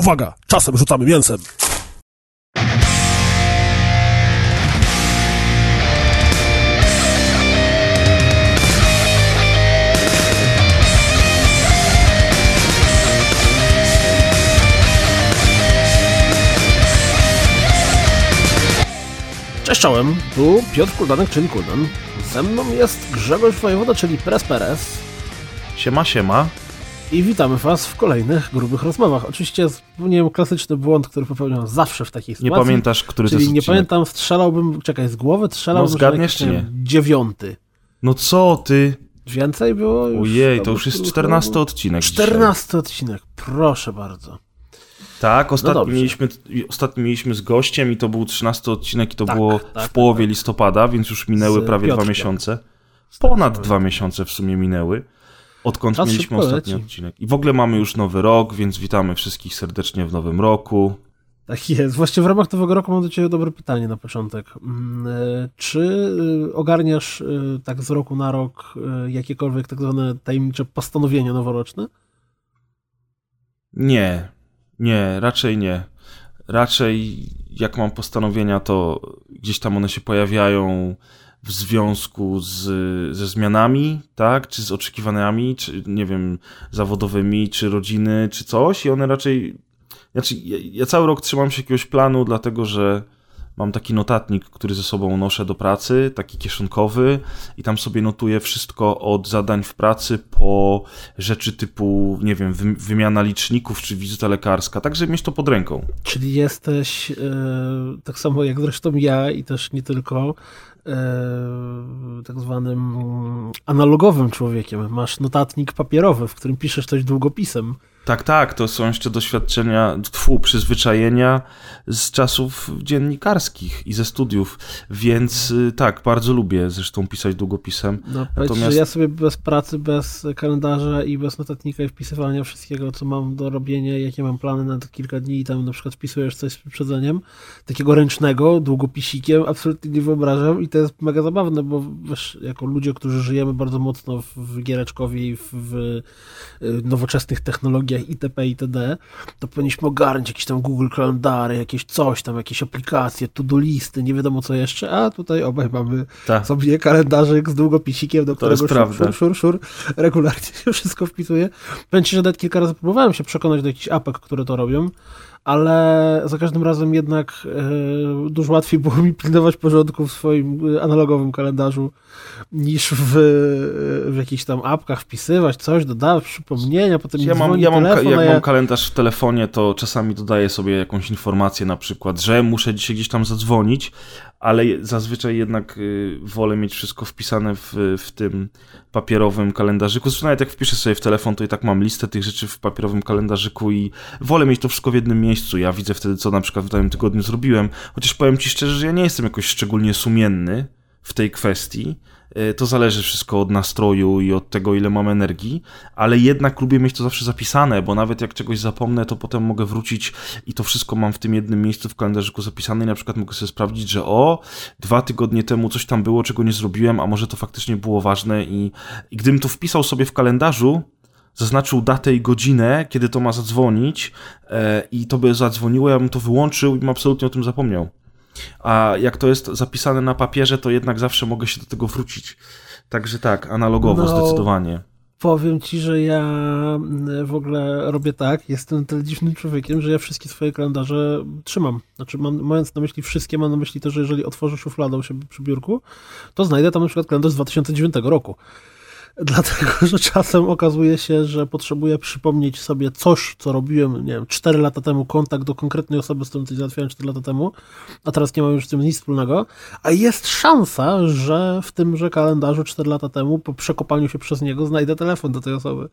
Uwaga, czasem rzucamy mięsem. Cześć czołem, tu Piotr Kuldanek, czyli Kuldan. Ze mną jest Grzegorz Wojewoda, czyli Pres Perez. Siema, siema. I witamy Was w kolejnych grubych rozmowach. Oczywiście popełniłem klasyczny błąd, który popełniam zawsze w takiej sytuacji. Nie pamiętasz, który Czyli to nie pamiętam, strzelałbym, czekaj, z głowy strzelałbym, No, zgadniesz, czy nie Dziewiąty. No co ty? Więcej było już? Ojej, to już jest 14 odcinek. 14 odcinek, proszę bardzo. Tak, ostatni, dobrze. mieliśmy, ostatni mieliśmy z gościem i to był 13 odcinek i to Tak, było tak, w połowie tak. listopada, więc już minęły Z prawie dwa Piotrkiem. miesiące. Ponad dwa miesiące w sumie minęły. Odkąd Czas mieliśmy ostatni leci. odcinek. I w ogóle mamy już nowy rok, więc witamy wszystkich serdecznie w nowym roku. Tak jest. Właściwie w ramach nowego roku mam do Ciebie dobre pytanie na początek. Mm, e, Czy e, ogarniasz e, tak z roku na rok jakiekolwiek tak zwane tajemnicze postanowienia noworoczne? Nie, nie, raczej nie. Raczej jak mam postanowienia, to gdzieś tam one się pojawiają w związku z, ze zmianami, tak? Czy z oczekiwaniami, czy nie wiem, zawodowymi, czy rodziny, czy coś. I one raczej. Znaczy, ja, ja cały rok trzymam się jakiegoś planu, dlatego że mam taki notatnik, który ze sobą noszę do pracy, taki kieszonkowy, i tam sobie notuję wszystko od zadań w pracy po rzeczy typu, nie wiem, wy- wymiana liczników czy wizyta lekarska, tak żeby mieć to pod ręką. Czyli jesteś e, tak samo jak zresztą ja i też nie tylko tak zwanym analogowym człowiekiem. Masz notatnik papierowy, w którym piszesz coś długopisem. Tak, tak, to są jeszcze doświadczenia, tfu, przyzwyczajenia z czasów dziennikarskich i ze studiów, więc y, tak, bardzo lubię zresztą pisać długopisem. No, Natomiast- ja sobie bez pracy, bez kalendarza i bez notatnika i wpisywania wszystkiego, co mam do robienia, jakie mam plany na kilka dni i tam na przykład wpisujesz coś z wyprzedzeniem, takiego ręcznego, długopisikiem, absolutnie nie wyobrażam i to jest mega zabawne, bo wiesz, jako ludzie, którzy żyjemy bardzo mocno w, w giereczkowie i w, w y, nowoczesnych technologiach itp. itd., to powinniśmy ogarnąć jakieś tam Google kalendary, jakieś coś tam, jakieś aplikacje, to-do listy, nie wiadomo co jeszcze, a tutaj obaj mamy Tak. sobie kalendarzyk z długopisikiem, do którego szur, szur, szur, szur, regularnie się wszystko wpisuje. Powiem ci, że nawet kilka razy próbowałem się przekonać do jakichś apek, które to robią, ale za każdym razem jednak e, dużo łatwiej było mi pilnować porządku w swoim e, analogowym kalendarzu niż w, w jakichś tam apkach wpisywać coś, dodawać przypomnienia, potem Ja mam, ja mam, telefon, jak ja... mam kalendarz w telefonie, to czasami dodaję sobie jakąś informację na przykład, że muszę dzisiaj gdzieś tam zadzwonić, ale zazwyczaj jednak y, wolę mieć wszystko wpisane w, w tym papierowym kalendarzyku. Zresztą nawet jak wpiszę sobie w telefon, to i tak mam listę tych rzeczy w papierowym kalendarzyku i wolę mieć to wszystko w jednym miejscu. Ja widzę wtedy, co na przykład w danym tygodniu zrobiłem. Chociaż powiem ci szczerze, że ja nie jestem jakoś szczególnie sumienny w tej kwestii. Y, To zależy wszystko od nastroju i od tego, ile mam energii, ale jednak lubię mieć to zawsze zapisane, bo nawet jak czegoś zapomnę, to potem mogę wrócić i to wszystko mam w tym jednym miejscu w kalendarzyku zapisane i na przykład mogę sobie sprawdzić, że o, dwa tygodnie temu coś tam było, czego nie zrobiłem, a może to faktycznie było ważne i, i gdybym to wpisał sobie w kalendarzu, zaznaczył datę i godzinę, kiedy to ma zadzwonić e, i to by zadzwoniło, ja bym to wyłączył i bym absolutnie o tym zapomniał. A jak to jest zapisane na papierze, to jednak zawsze mogę się do tego wrócić. Także tak, analogowo No, zdecydowanie. Powiem ci, że ja mm, w ogóle robię tak, jestem tyle dziwnym człowiekiem, że ja wszystkie swoje kalendarze trzymam. Znaczy, mam, mając na myśli wszystkie, mam na myśli to, że jeżeli otworzę szufladę u siebie przy biurku, to znajdę tam na przykład kalendarz z 2009 roku. Dlatego, że czasem okazuje się, że potrzebuję przypomnieć sobie coś, co robiłem, nie wiem, 4 lata temu, kontakt do konkretnej osoby, z którą coś załatwiałem 4 lata temu, a teraz nie mam już z tym nic wspólnego. A jest szansa, że w tymże kalendarzu 4 lata temu, po przekopaniu się przez niego, znajdę telefon do tej osoby.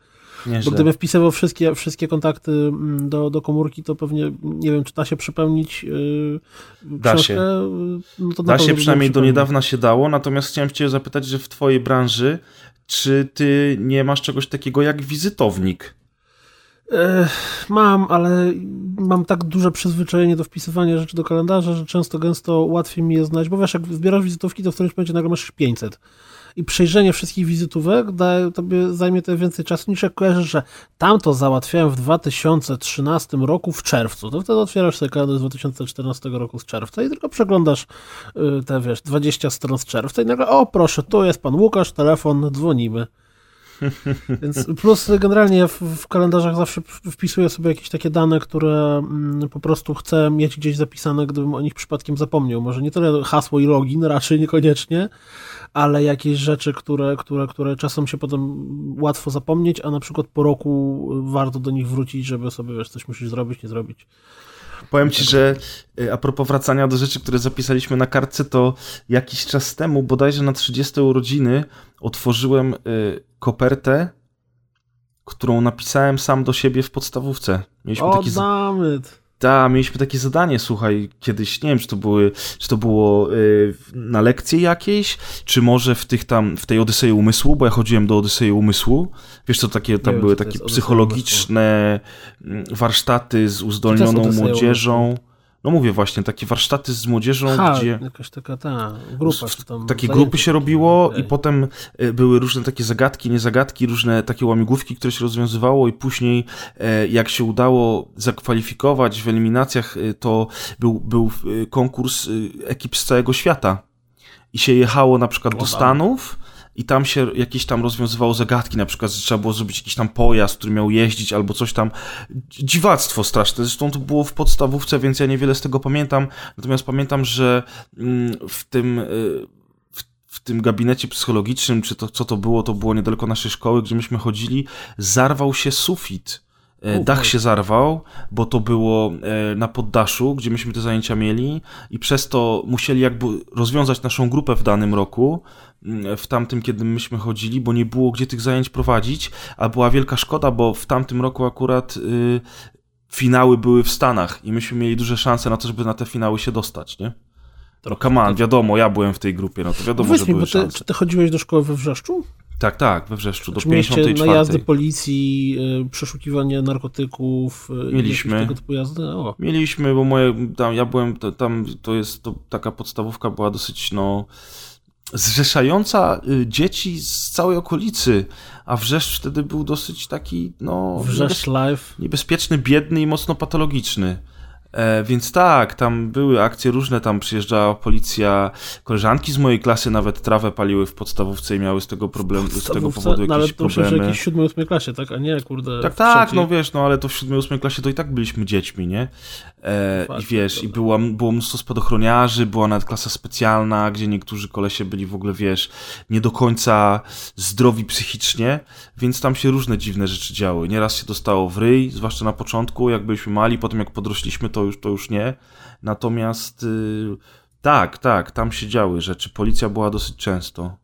Bo Nieźle. gdybym wpisywał wszystkie, wszystkie kontakty mm, do, do komórki, to pewnie nie wiem, czy da się przypełnić yy, Da książkę. się. yy, No Da się przynajmniej do niedawna się dało, natomiast chciałem cię zapytać, że w twojej branży, czy ty nie masz czegoś takiego jak wizytownik? Mam, ale mam tak duże przyzwyczajenie do wpisywania rzeczy do kalendarza, że często gęsto łatwiej mi je znać, bo wiesz, jak zbierasz wizytówki, to w którymś momencie nagle masz 500. i przejrzenie wszystkich wizytówek daje, tobie zajmie to więcej czasu niż jak kojarzysz, że tamto załatwiałem w 2013 roku w czerwcu. To wtedy otwierasz sobie kalendarz z 2014 roku z czerwca i tylko przeglądasz y, te, wiesz, 20 stron z czerwca i nagle, o proszę, tu jest pan Łukasz, telefon, dzwonimy. Więc plus generalnie w, w, kalendarzach zawsze wpisuję sobie jakieś takie dane, które mm, po prostu chcę mieć gdzieś zapisane, gdybym o nich przypadkiem zapomniał. Może nie tyle hasło i login, raczej niekoniecznie, ale jakieś rzeczy, które, które, które czasem się potem łatwo zapomnieć, a na przykład po roku warto do nich wrócić, żeby sobie wiesz, coś musisz zrobić, nie zrobić. Powiem ci, że y, a propos wracania do rzeczy, które zapisaliśmy na kartce, to jakiś czas temu, bodajże na 30 urodziny, otworzyłem y, kopertę, którą napisałem sam do siebie w podstawówce. Mieliśmy o, taki dammit. Tak, mieliśmy takie zadanie, słuchaj, kiedyś, nie wiem, czy to, były, czy to było y, na lekcji jakiejś, czy może w tych tam, w tej Odysei Umysłu, bo ja chodziłem do Odysei Umysłu. Wiesz, co takie, tam były takie psychologiczne mm, warsztaty z uzdolnioną młodzieżą. No mówię właśnie, takie warsztaty z młodzieżą, ha, gdzie... jakaś taka ta grupa. takie grupy się robiło i potem e, były różne takie zagadki, niezagadki, różne takie łamigłówki, które się rozwiązywało i później e, jak się udało zakwalifikować w eliminacjach, e, to był, był konkurs ekip z całego świata. I się jechało na przykład do Stanów i tam się jakieś tam rozwiązywało zagadki, na przykład, że trzeba było zrobić jakiś tam pojazd, który miał jeździć albo coś tam. Dziwactwo straszne. Zresztą to było w podstawówce, więc ja niewiele z tego pamiętam. Natomiast pamiętam, że mm, w tym y, w tym gabinecie psychologicznym, czy to co to było, to było niedaleko naszej szkoły, gdzie myśmy chodzili, zarwał się sufit. E, dach się zarwał, bo to było e, na poddaszu, gdzie myśmy te zajęcia mieli i przez to musieli jakby rozwiązać naszą grupę w danym roku, w tamtym, kiedy myśmy chodzili, bo nie było gdzie tych zajęć prowadzić, a była wielka szkoda, bo w tamtym roku akurat y, finały były w Stanach i myśmy mieli duże szanse na to, żeby na te finały się dostać, nie? No come on, wiadomo, ja byłem w tej grupie, no to wiadomo, Powiedz że mi, były bo ty, szanse. Czy ty chodziłeś do szkoły we Wrzeszczu? Tak, tak, we Wrzeszczu, do czy 54. najazdy policji, y, przeszukiwanie narkotyków, y, mieliśmy tego typu jazdy? O. Mieliśmy, bo moje, tam, ja byłem, tam to jest, to taka podstawówka była dosyć, no zrzeszająca y, dzieci z całej okolicy, a Wrzeszcz wtedy był dosyć taki, no... Wrzeszcz Live. Niebezpieczny, biedny i mocno patologiczny. E, więc tak, tam były akcje różne, tam przyjeżdżała policja, koleżanki z mojej klasy nawet trawę paliły w podstawówce i miały z tego problemu, z tego powodu jakieś ale to problemy. Ale to jakieś 7-8 klasie, tak? A nie, kurde. Tak, tak, no wiesz, no ale to w 7-8 klasie to i tak byliśmy dziećmi, nie? E, I wiesz, i było, było mnóstwo spadochroniarzy, była nawet klasa specjalna, gdzie niektórzy kolesie byli w ogóle, wiesz, nie do końca zdrowi psychicznie, więc tam się różne dziwne rzeczy działy. Nieraz się dostało w ryj, zwłaszcza na początku, jak byliśmy mali, potem jak podrośliśmy, to już, to już nie. Natomiast yy, tak, tak, tam się działy rzeczy. Policja była dosyć często.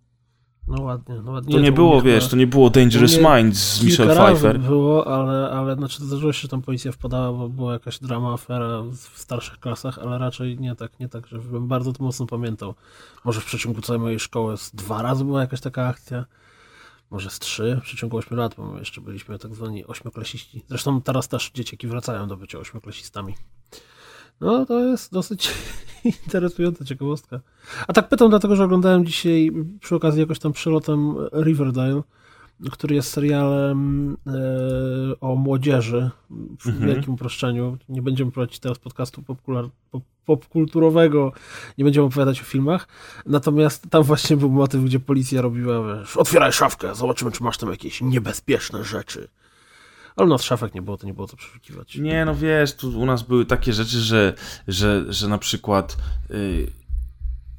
No ładnie, no ładnie. To nie było, wiesz, to nie było Dangerous Minds z Michelle Pfeiffer. było, ale, ale znaczy zdarzyło się, że tam policja wpadała, bo była jakaś drama, afera w starszych klasach, ale raczej nie tak, nie tak, żebym bardzo to mocno pamiętał. Może w przeciągu całej mojej szkoły z dwa razy była jakaś taka akcja może z trzy w przeciągu 8 lat, bo my jeszcze byliśmy tak zwani ośmioklasiści. Zresztą teraz też dzieciaki wracają do bycia ośmioklasistami. No, to jest dosyć interesująca ciekawostka. A tak pytam dlatego, że oglądałem dzisiaj przy okazji jakoś tam przelotem Riverdale, który jest serialem e, o młodzieży w mhm. wielkim uproszczeniu. Nie będziemy prowadzić teraz podcastu popular, pop, popkulturowego, nie będziemy opowiadać o filmach. Natomiast tam właśnie był motyw, gdzie policja robiła, wiesz, otwieraj szafkę, zobaczymy, czy masz tam jakieś niebezpieczne rzeczy. Ale no, w szafach nie było, to nie było co przeszukiwać. Nie, no wiesz, tu u nas były takie rzeczy, że, że, że na przykład yy,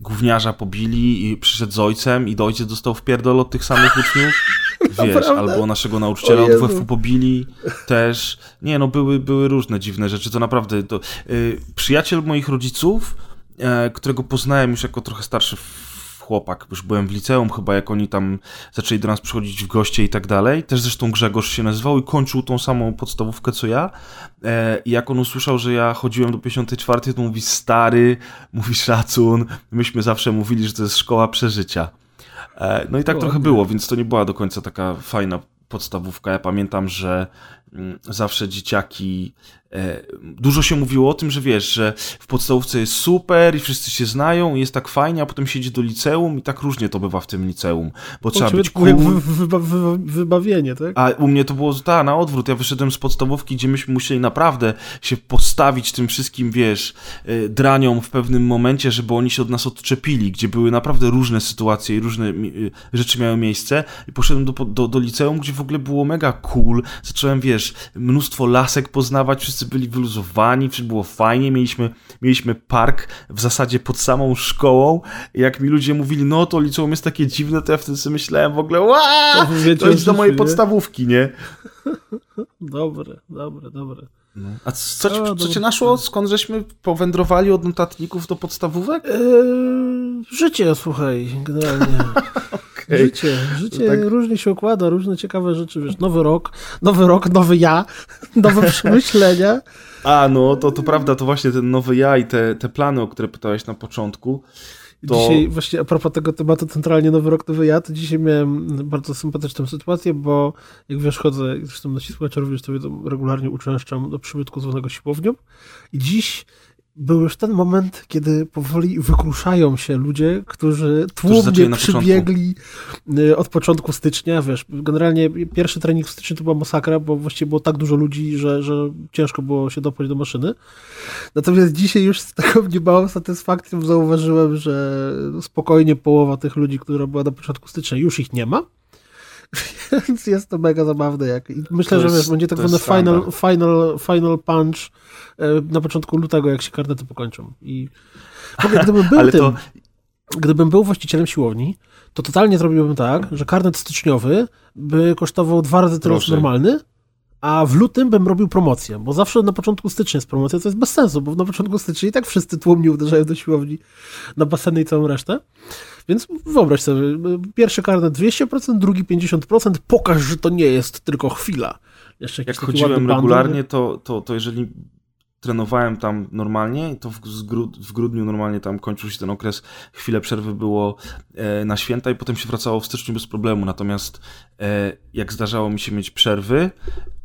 gówniarza pobili i przyszedł z ojcem i do ojciec dostał wpierdol od tych samych uczniów. Wiesz, albo naszego nauczyciela od WF-u pobili też. Nie, no były, były różne dziwne rzeczy, to naprawdę... To, yy, przyjaciel moich rodziców, yy, którego poznałem już jako trochę starszy chłopak, już byłem w liceum chyba, jak oni tam zaczęli do nas przychodzić w goście i tak dalej. Też zresztą Grzegorz się nazywał i kończył tą samą podstawówkę co ja. E, I jak on usłyszał, że ja chodziłem do 54, to mówi stary, mówi szacun. Myśmy zawsze mówili, że to jest szkoła przeżycia. E, no i tak trochę było, więc to nie była do końca taka fajna podstawówka. Ja pamiętam, że mm, zawsze dzieciaki dużo się mówiło o tym, że wiesz, że w podstawówce jest super i wszyscy się znają i jest tak fajnie, a potem się idzie do liceum i tak różnie to bywa w tym liceum, bo trzeba być cool. Wy, wybawienie, tak? A u mnie to było ta, na odwrót. Ja wyszedłem z podstawówki, gdzie myśmy musieli naprawdę się postawić tym wszystkim, wiesz, e, draniom w pewnym momencie, żeby oni się od nas odczepili, gdzie były naprawdę różne sytuacje i różne e, rzeczy miały miejsce i poszedłem do, do, do liceum, gdzie w ogóle było mega cool. Zacząłem, wiesz, mnóstwo lasek poznawać, wszyscy wszyscy byli wyluzowani, było fajnie, mieliśmy, mieliśmy park w zasadzie pod samą szkołą. Jak mi ludzie mówili, no to liceum jest takie dziwne, to ja wtedy sobie myślałem w ogóle, wow, to jest do mojej nie? podstawówki, nie? Dobre, dobre, dobre. No. A co, ci, co cię naszło? Skąd żeśmy powędrowali od notatników do podstawówek? Eee, życie, słuchaj, generalnie. okay. Życie, życie tak... różnie się układa, różne ciekawe rzeczy, wiesz, nowy rok, nowy rok, nowy ja, nowe przemyślenia. A, no, to, to prawda, to właśnie ten nowy ja i te, te plany, o które pytałeś na początku. To... Dzisiaj właśnie a propos tego tematu centralnie Nowy Rok, Nowy Ja, to dzisiaj miałem bardzo sympatyczną sytuację, bo jak wiesz, chodzę, zresztą nasi słuchacze również to wiedzą, regularnie uczęszczam do przybytku zwanego siłownią. I dziś był już ten moment, kiedy powoli wykruszają się ludzie, którzy tłumnie przybiegli początku. Y, od początku stycznia, wiesz, generalnie pierwszy trening w styczniu to była masakra, bo właściwie było tak dużo ludzi, że, że ciężko było się dopłać do maszyny. Natomiast dzisiaj już z taką niemałą satysfakcją zauważyłem, że spokojnie połowa tych ludzi, która była na początku stycznia, już ich nie ma. Więc jest to mega zabawne. Jak... Myślę, że wiesz, będzie tak zwany final, final, final punch e, na początku lutego, jak się karnety pokończą. I ogóle, gdybym był tym, to... gdybym był właścicielem siłowni, to totalnie zrobiłbym tak, że karnet styczniowy by kosztował dwa razy tyle co normalny, a w lutym bym robił promocję, bo zawsze na początku stycznia jest promocja, co jest bez sensu, bo na początku stycznia i tak wszyscy tłumnie uderzają do siłowni na baseny i całą resztę. Więc wyobraź sobie, pierwszy karnet 200%, drugi 50%, pokaż, że to nie jest tylko chwila. Jeszcze Jak chodziłem regularnie, to, to, to jeżeli trenowałem tam normalnie, to w, w, grudniu normalnie tam kończył się ten okres, chwilę przerwy było e, na święta i potem się wracało w styczniu bez problemu. Natomiast e, jak zdarzało mi się mieć przerwy,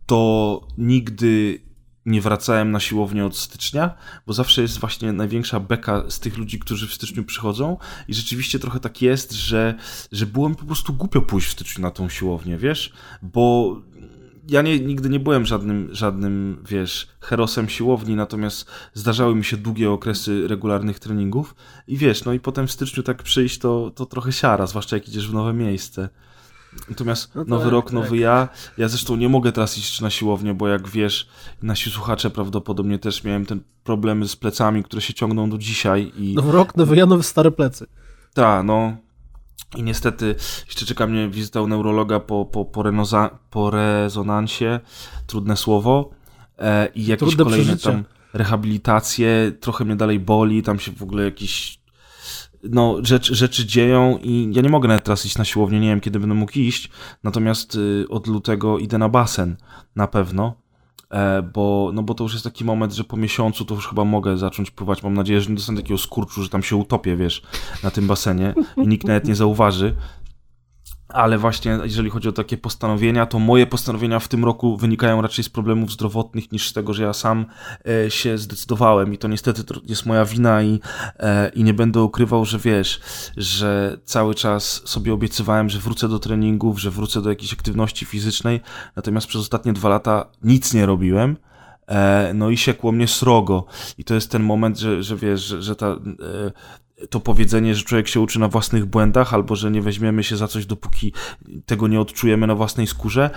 to nigdy nie wracałem na siłownię od stycznia, bo zawsze jest właśnie największa beka z tych ludzi, którzy w styczniu przychodzą. I rzeczywiście trochę tak jest, że, że było mi po prostu głupio pójść w styczniu na tą siłownię, wiesz, bo ja nie, nigdy nie byłem żadnym, żadnym, wiesz, herosem siłowni, natomiast zdarzały mi się długie okresy regularnych treningów. I wiesz, no i potem w styczniu tak przyjść to, to trochę siara, zwłaszcza jak idziesz w nowe miejsce. Natomiast no nowy tak, rok, nowy tak. ja. Ja zresztą nie mogę teraz iść na siłownię, bo jak wiesz, nasi słuchacze prawdopodobnie też miałem ten problemy z plecami, które się ciągną do dzisiaj. I... Nowy rok, nowy ja, nowe stare plecy. Tak, no. I niestety jeszcze czeka mnie wizyta u neurologa po, po, po, renoza, po rezonansie, trudne słowo, e, i jakieś Trudne kolejne przeżycie. tam rehabilitacje, trochę mnie dalej boli, tam się w ogóle jakiś no, rzecz, rzeczy dzieją i ja nie mogę nawet teraz iść na siłownię, nie wiem kiedy będę mógł iść, natomiast y, od lutego idę na basen na pewno, e, bo, no bo to już jest taki moment, że po miesiącu to już chyba mogę zacząć pływać, mam nadzieję, że nie dostanę takiego skurczu, że tam się utopię, wiesz, na tym basenie i nikt nawet nie zauważy, ale właśnie jeżeli chodzi o takie postanowienia, to moje postanowienia w tym roku wynikają raczej z problemów zdrowotnych niż z tego, że ja sam e, się zdecydowałem i to niestety jest moja wina i, e, i nie będę ukrywał, że wiesz, że cały czas sobie obiecywałem, że wrócę do treningów, że wrócę do jakiejś aktywności fizycznej, natomiast przez ostatnie dwa lata nic nie robiłem. E, no i siekło mnie srogo. I to jest ten moment, że, że wiesz, że, że ta to powiedzenie, że człowiek się uczy na własnych błędach, albo że nie weźmiemy się za coś, dopóki tego nie odczujemy na własnej skórze,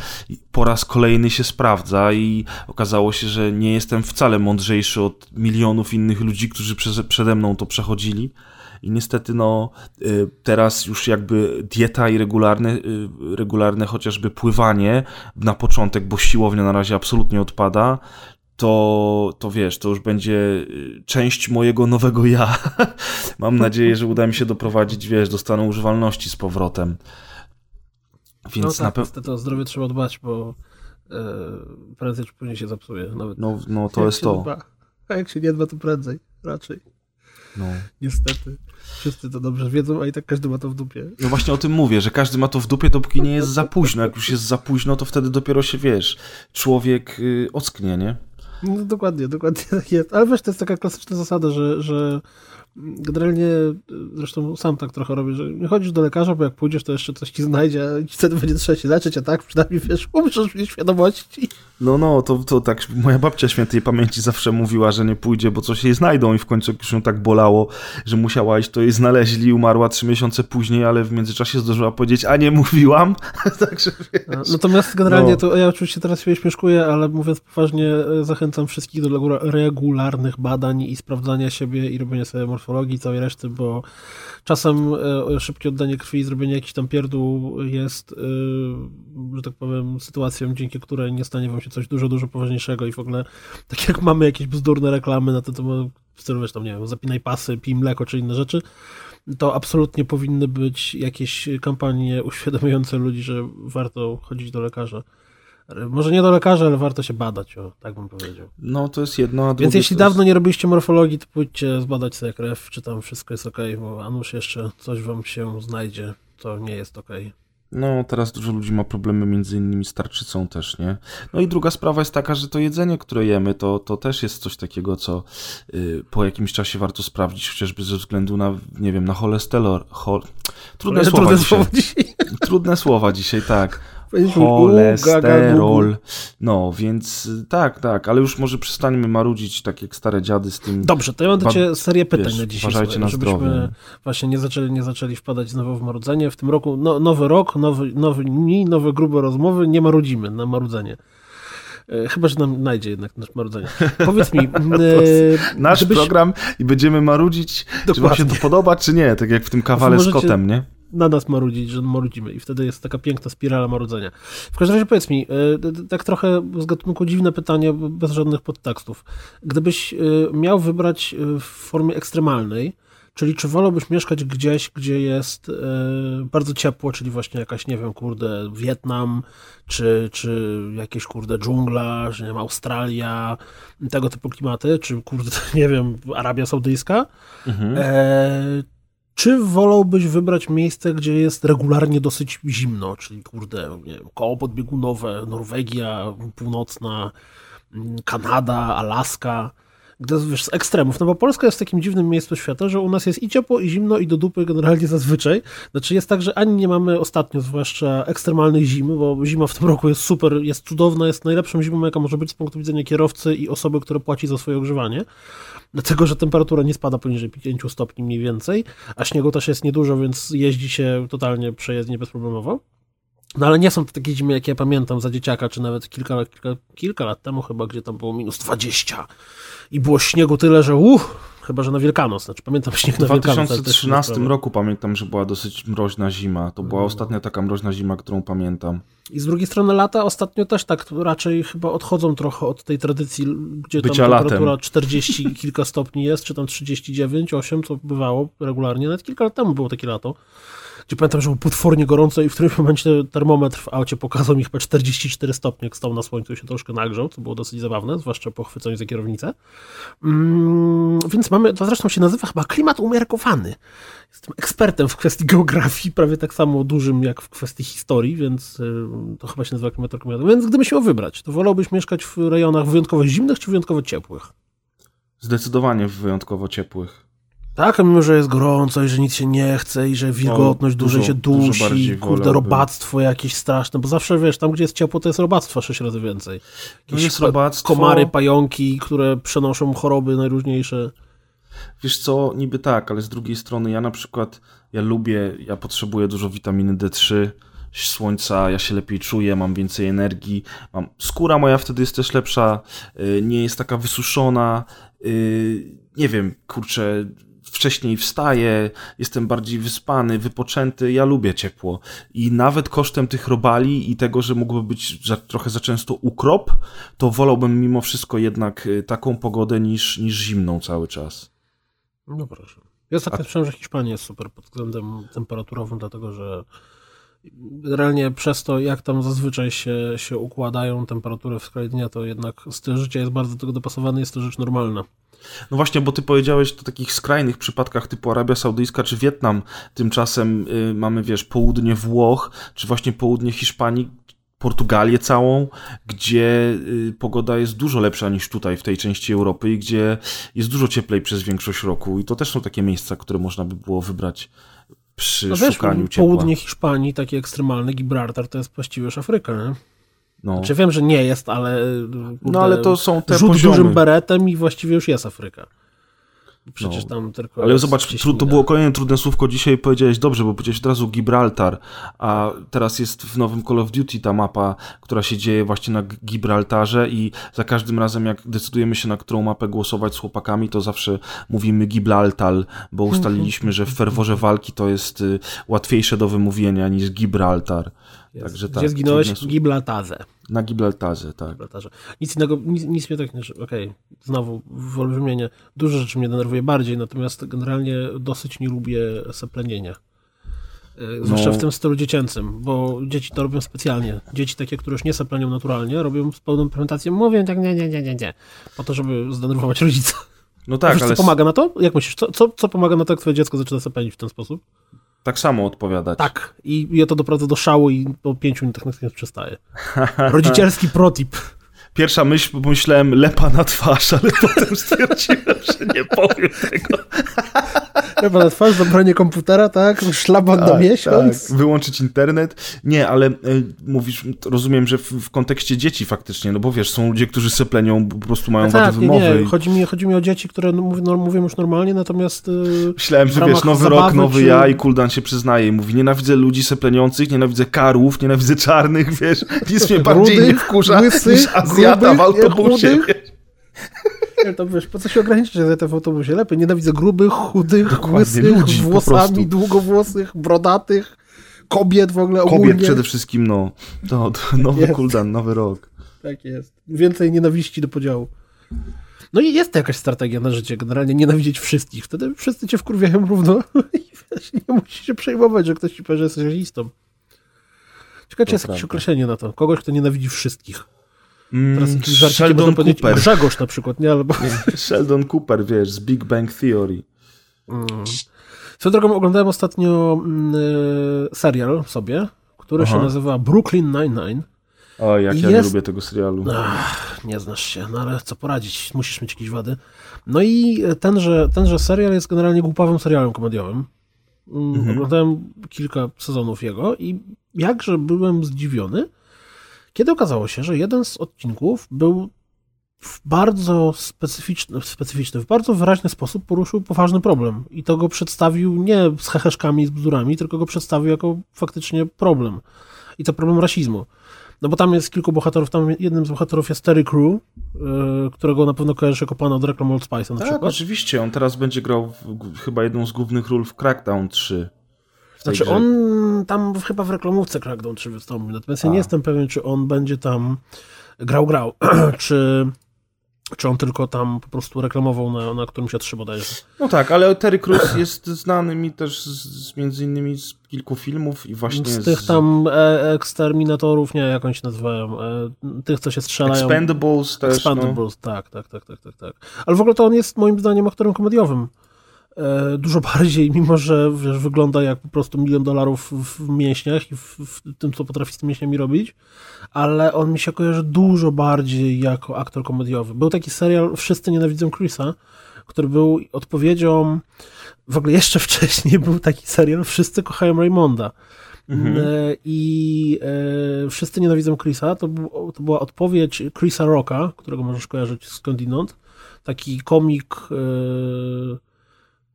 po raz kolejny się sprawdza i okazało się, że nie jestem wcale mądrzejszy od milionów innych ludzi, którzy przede mną to przechodzili. I niestety, no, y, teraz już jakby dieta i regularne, y, regularne chociażby pływanie na początek, bo siłownia na razie absolutnie odpada, to, to wiesz, to już będzie y, część mojego nowego ja. Mam nadzieję, że uda mi się doprowadzić, wiesz, do stanu używalności z powrotem. Więc no tak, na pewno. o zdrowie trzeba dbać, bo e, prędzej czy później się zepsuje. Nawet no, no to jest to. Dba. A jak się nie dba, to prędzej, raczej. No. Niestety. Wszyscy to dobrze wiedzą, a i tak każdy ma to w dupie. No właśnie o tym mówię, że każdy ma to w dupie, dopóki nie jest za późno. Jak już jest za późno, to wtedy dopiero się, wiesz, człowiek y, ocknie, nie? No, dokładnie, dokładnie tak jest. Ale wiesz, to jest taka klasyczna zasada, że, że generalnie, zresztą sam tak trochę robię, że nie chodzisz do lekarza, bo jak pójdziesz, to jeszcze coś ci znajdzie i wtedy będzie trzeba się leczyć, a tak przynajmniej, wiesz, umrzesz w nieświadomości. No, no, to, to tak moja babcia świętej pamięci zawsze mówiła, że nie pójdzie, bo coś jej znajdą i w końcu już ją tak bolało, że musiała iść, to jej znaleźli umarła trzy miesiące później, ale w międzyczasie zdążyła powiedzieć, a nie mówiłam, także wiesz. Natomiast generalnie no. to ja oczywiście teraz się śmieszkuję, ale mówiąc poważnie, zachęcam wszystkich do regularnych badań i sprawdzania siebie i robienia sobie morfologii całej reszty, bo czasem e, szybkie oddanie krwi i zrobienie jakichś tam pierdół jest, e, że tak powiem, sytuacją, dzięki której nie stanie wam się coś dużo, dużo poważniejszego i w ogóle, tak jak mamy jakieś bzdurne reklamy na ten temat, w stylu, wiesz, tam, nie wiem, zapinaj pasy, pij mleko czy inne rzeczy, to absolutnie powinny być jakieś kampanie uświadamiające ludzi, że warto chodzić do lekarza. Może nie do lekarza, ale warto się badać, o, tak bym powiedział. No, to jest jedno, a Więc jeśli dawno nie robiliście morfologii, to pójdźcie zbadać sobie krew, czy tam wszystko jest ok, bo a nuż jeszcze coś wam się znajdzie, co nie jest ok. No, teraz dużo ludzi ma problemy między innymi z tarczycą też, nie? No i druga sprawa jest taka, że to jedzenie, które jemy, to, to też jest coś takiego, co y, po jakimś czasie warto sprawdzić, chociażby ze względu na, nie wiem, na cholesterol. Chol... Trudne, słowa, trudne dzisiaj. słowa dzisiaj. Trudne słowa dzisiaj, tak cholesterol. No, więc tak, tak, ale już może przestańmy marudzić tak jak stare dziady z tym. Dobrze, to ja mam do Ciebie serię pytań wiesz, na dzisiaj. Uważajcie na żebyśmy zdrowie. właśnie nie zaczęli, nie zaczęli wpadać znowu w marudzenie. W tym roku no, nowy rok, nowy, nowy dni, nowe grube rozmowy, nie marudzimy na marudzenie. E, chyba, że nam najdzie jednak nasz marudzenie. Powiedz mi. e, nasz gdybyś... program i będziemy marudzić, Dokładnie. czy wam się to podoba, czy nie, tak jak w tym kawale z kotem, nie? Na nas marudzić, że marudzimy i wtedy jest taka piękna spirala marudzenia. W każdym razie powiedz mi, e, tak trochę z gatunku dziwne pytanie, bez żadnych podtekstów. Gdybyś e, miał wybrać e, w formie ekstremalnej, Czyli czy wolałbyś mieszkać gdzieś, gdzie jest bardzo ciepło, czyli właśnie jakaś, nie wiem, kurde, Wietnam, czy, czy jakieś, kurde, dżungla, że nie wiem, Australia, tego typu klimaty, czy, kurde, nie wiem, Arabia Saudyjska, mhm. e, czy wolałbyś wybrać miejsce, gdzie jest regularnie dosyć zimno, czyli kurde, nie wiem, koło podbiegunowe, Norwegia północna, mm, Kanada, Alaska, gdzie wiesz, z ekstremów, no bo Polska jest w takim dziwnym miejscu świata, że u nas jest i ciepło, i zimno, i do dupy generalnie zazwyczaj. Znaczy jest tak, że ani nie mamy ostatnio, zwłaszcza ekstremalnych zimy, bo zima w tym roku jest super, jest cudowna, jest najlepszą zimą, jaka może być z punktu widzenia kierowcy i osoby, które płaci za swoje ogrzewanie dlatego że temperatura nie spada poniżej 5 stopni mniej więcej, a śniegu też jest niedużo, więc jeździ się totalnie przejezdnie bezproblemowo. No ale nie są to takie zimy, jakie ja pamiętam za dzieciaka, czy nawet kilka, kilka, kilka lat temu chyba, gdzie tam było minus 20 i było śniegu tyle, że uff, Chyba, że na Wielkanoc. Znaczy, pamiętam śnieg na Wielkanoc. W 2013 roku pamiętam, że była dosyć mroźna zima. To była no. ostatnia taka mroźna zima, którą pamiętam. I z drugiej strony lata ostatnio też tak raczej chyba odchodzą trochę od tej tradycji, gdzie Bycia tam temperatura latem. 40 kilka stopni jest, czy tam 39, 8, co bywało regularnie. Nawet kilka lat temu było takie lato gdzie pamiętam, że było potwornie gorąco i w którymś momencie termometr w aucie pokazał mi chyba 44 stopnie, jak stał na słońcu i się troszkę nagrzał, co było dosyć zabawne, zwłaszcza po chwyceniu za kierownicę. Mm, więc mamy, to zresztą się nazywa chyba klimat umiarkowany. Jestem ekspertem w kwestii geografii, prawie tak samo dużym jak w kwestii historii, więc y, to chyba się nazywa klimat umiarkowany. Więc gdybyś miał wybrać, to wolałbyś mieszkać w rejonach wyjątkowo zimnych czy wyjątkowo ciepłych? Zdecydowanie wyjątkowo ciepłych. Tak, a mimo, że jest gorąco i że nic się nie chce i że wilgotność no, dłużej dużo, się dusi, kurde, robactwo jakieś straszne, bo zawsze, wiesz, tam gdzie jest ciepło, to jest robactwa sześć razy więcej. Jakieś no jest robactwo. Komary, pająki, które przenoszą choroby najróżniejsze. Wiesz co, niby tak, ale z drugiej strony ja na przykład, ja lubię, ja potrzebuję dużo witaminy D3, słońca, ja się lepiej czuję, mam więcej energii, mam, skóra moja wtedy jest też lepsza, y, nie jest taka wysuszona, y, nie wiem, kurczę, wcześniej wstaję, jestem bardziej wyspany, wypoczęty, ja lubię ciepło. I nawet kosztem tych robali i tego, że mógłby być za, trochę za często ukrop, to wolałbym mimo wszystko jednak y, taką pogodę niż, niż zimną cały czas. No proszę. Ja ostatnio słyszałem, że Hiszpania jest super pod względem temperaturowym, dlatego że Generalnie przez to, jak tam zazwyczaj się, się układają temperatury w skali dnia, to jednak styl życia jest bardzo do tego dopasowany, jest to rzecz normalna. No właśnie, bo ty powiedziałeś o takich skrajnych przypadkach typu Arabia Saudyjska czy Wietnam. Tymczasem y, mamy, wiesz, południe Włoch, czy właśnie południe Hiszpanii, Portugalię całą, gdzie y, pogoda jest dużo lepsza niż tutaj w tej części Europy i gdzie jest dużo cieplej przez większość roku. I to też są takie miejsca, które można by było wybrać przy no wiesz, szukaniu ciepła. Południe Hiszpanii, takie ekstremalne, Gibraltar, to jest właściwie już Afryka, nie? No. Znaczy wiem, że nie jest, ale. no ale to są te rzut poziomy. dużym beretem i właściwie już jest Afryka. Przecież no. tam tylko. Ale zobacz, to było kolejne trudne słówko. Dzisiaj powiedziałeś dobrze, bo powiedziałeś od razu Gibraltar, a teraz jest w nowym Call of Duty ta mapa, która się dzieje właśnie na Gibraltarze i za każdym razem, jak decydujemy się na którą mapę głosować z chłopakami, to zawsze mówimy Gibraltar, bo ustaliliśmy, że w ferworze walki to jest y, łatwiejsze do wymówienia niż Gibraltar. Jest. Także tak, Gdzie zginąłeś? W Gibraltarze. Na Gibraltarze, tak. Gibraltarze. Nic innego, nic, nic mnie tak nie... Okej, okay. znowu wyolbrzymienie. Dużo rzeczy mnie denerwuje bardziej, natomiast generalnie dosyć nie lubię seplenienia. E, zwłaszcza no. w tym stylu dziecięcym, bo dzieci to robią specjalnie. Dzieci takie, które już nie seplenią naturalnie, robią z pełną prezentacją, mówią tak nie, nie, nie, nie, nie, po to, żeby zdenerwować rodzica. No tak, Wiesz, ale... co pomaga na to? Jak myślisz, co, co, co pomaga na to, jak twoje dziecko zaczyna seplenić w ten sposób? Tak samo odpowiadać. Tak. I ja to doprowadzę do szału i po pięciu minutach natychmiast przestaje. Rodzicielski protip. Pierwsza myśl, myślałem lepa na twarz, ale potem stwierdziłem, że nie powiem tego. lepa na twarz, zabranie komputera, tak? Szlaban tak, na miesiąc. Tak. Wyłączyć internet. Nie, ale y, mówisz, rozumiem, że w, w, kontekście dzieci faktycznie, no bo wiesz, są ludzie, którzy seplenią, po prostu mają no wady wymowy. Nie, nie. Chodzi, mi, chodzi mi o dzieci, które no, mówią, no, mówią już normalnie, natomiast y, Myślałem, że wiesz, nowy rok, nowy czy... ja i Kuldan się przyznaje i mówi, nienawidzę ludzi sepleniących, nienawidzę karłów, nienawidzę czarnych, wiesz, nic mnie bardziej nie wkurza niż Azjata w autobusie. to wiesz, po co się ograniczyć Azjatę w autobusie? Lepiej, nienawidzę grubych, chudych, Dokładnie, łysych, ludzi, włosami, długowłosych, brodatych, kobiet w ogóle ogólnie. Kobiet przede wszystkim, no. To, to nowy jest. kuldan, nowy rok. Tak jest. Więcej nienawiści do podziału. No i jest to jakaś strategia na życie, generalnie nienawidzieć wszystkich. Wtedy wszyscy cię wkurwiają równo i wiesz, nie musisz się przejmować, że ktoś ci powie, że jesteś listą. Ciekawe, czy jest jakieś określenie na to. Kogoś, kto nienawidzi wszystkich. Mm, Teraz Sheldon Cooper. Grzegorz na przykład, nie? Albo... Sheldon Cooper, wiesz, z Big Bang Theory. Mm. Swoją drogą oglądałem ostatnio mm, e, serial sobie, który Aha. się nazywa Brooklyn Nine-Nine. O, jak I ja jest... nie lubię tego serialu. Ach, nie znasz się, no ale co poradzić, musisz mieć jakieś wady. No i tenże, tenże serial jest generalnie głupawym serialem komediowym. Mm, mhm. Oglądałem kilka sezonów jego i jakże byłem zdziwiony, kiedy okazało się, że jeden z odcinków był w bardzo specyficzny, specyficzny, w bardzo wyraźny sposób poruszył poważny problem. I to go przedstawił nie z heheszkami, z bzdurami, tylko go przedstawił jako faktycznie problem. I to problem rasizmu. No bo tam jest kilku bohaterów, tam jednym z bohaterów jest Terry Crew, yy, którego na pewno kojarzysz jako pana od reklam Old Spice na tak, przykład. oczywiście, on teraz będzie grał w, chyba jedną z głównych ról w Crackdown 3. Znaczy grze. on tam chyba w reklamówce Crackdown 3 wystąpił, natomiast A. ja nie jestem pewien, czy on będzie tam grał, grał, czy, czy on tylko tam po prostu reklamował na, na którymś A3 bodajże. No tak, ale Terry Crews jest znany mi też z, między innymi z kilku filmów i właśnie z tych tam e, eksterminatorów, nie, jak oni się nazywają, e, tych, co się strzelają. Expendables też, Expendables, no. tak, tak, tak, tak, tak, tak. Ale w ogóle to on jest moim zdaniem aktorem komediowym. E, dużo bardziej, mimo że wiesz, wygląda jak po prostu milion dolarów w mięśniach i w, w, tym, co potrafi z tymi mięśniami robić, ale on mi się kojarzy dużo bardziej jako aktor komediowy. Był taki serial Wszyscy nienawidzą Chrisa, który był odpowiedzią, w ogóle jeszcze wcześniej był taki serial Wszyscy kochają Raymonda. Mhm. E, I e, Wszyscy nienawidzą Chrisa, to, był, to była odpowiedź Chrisa Rocka, którego możesz kojarzyć skądinąd. Taki komik e,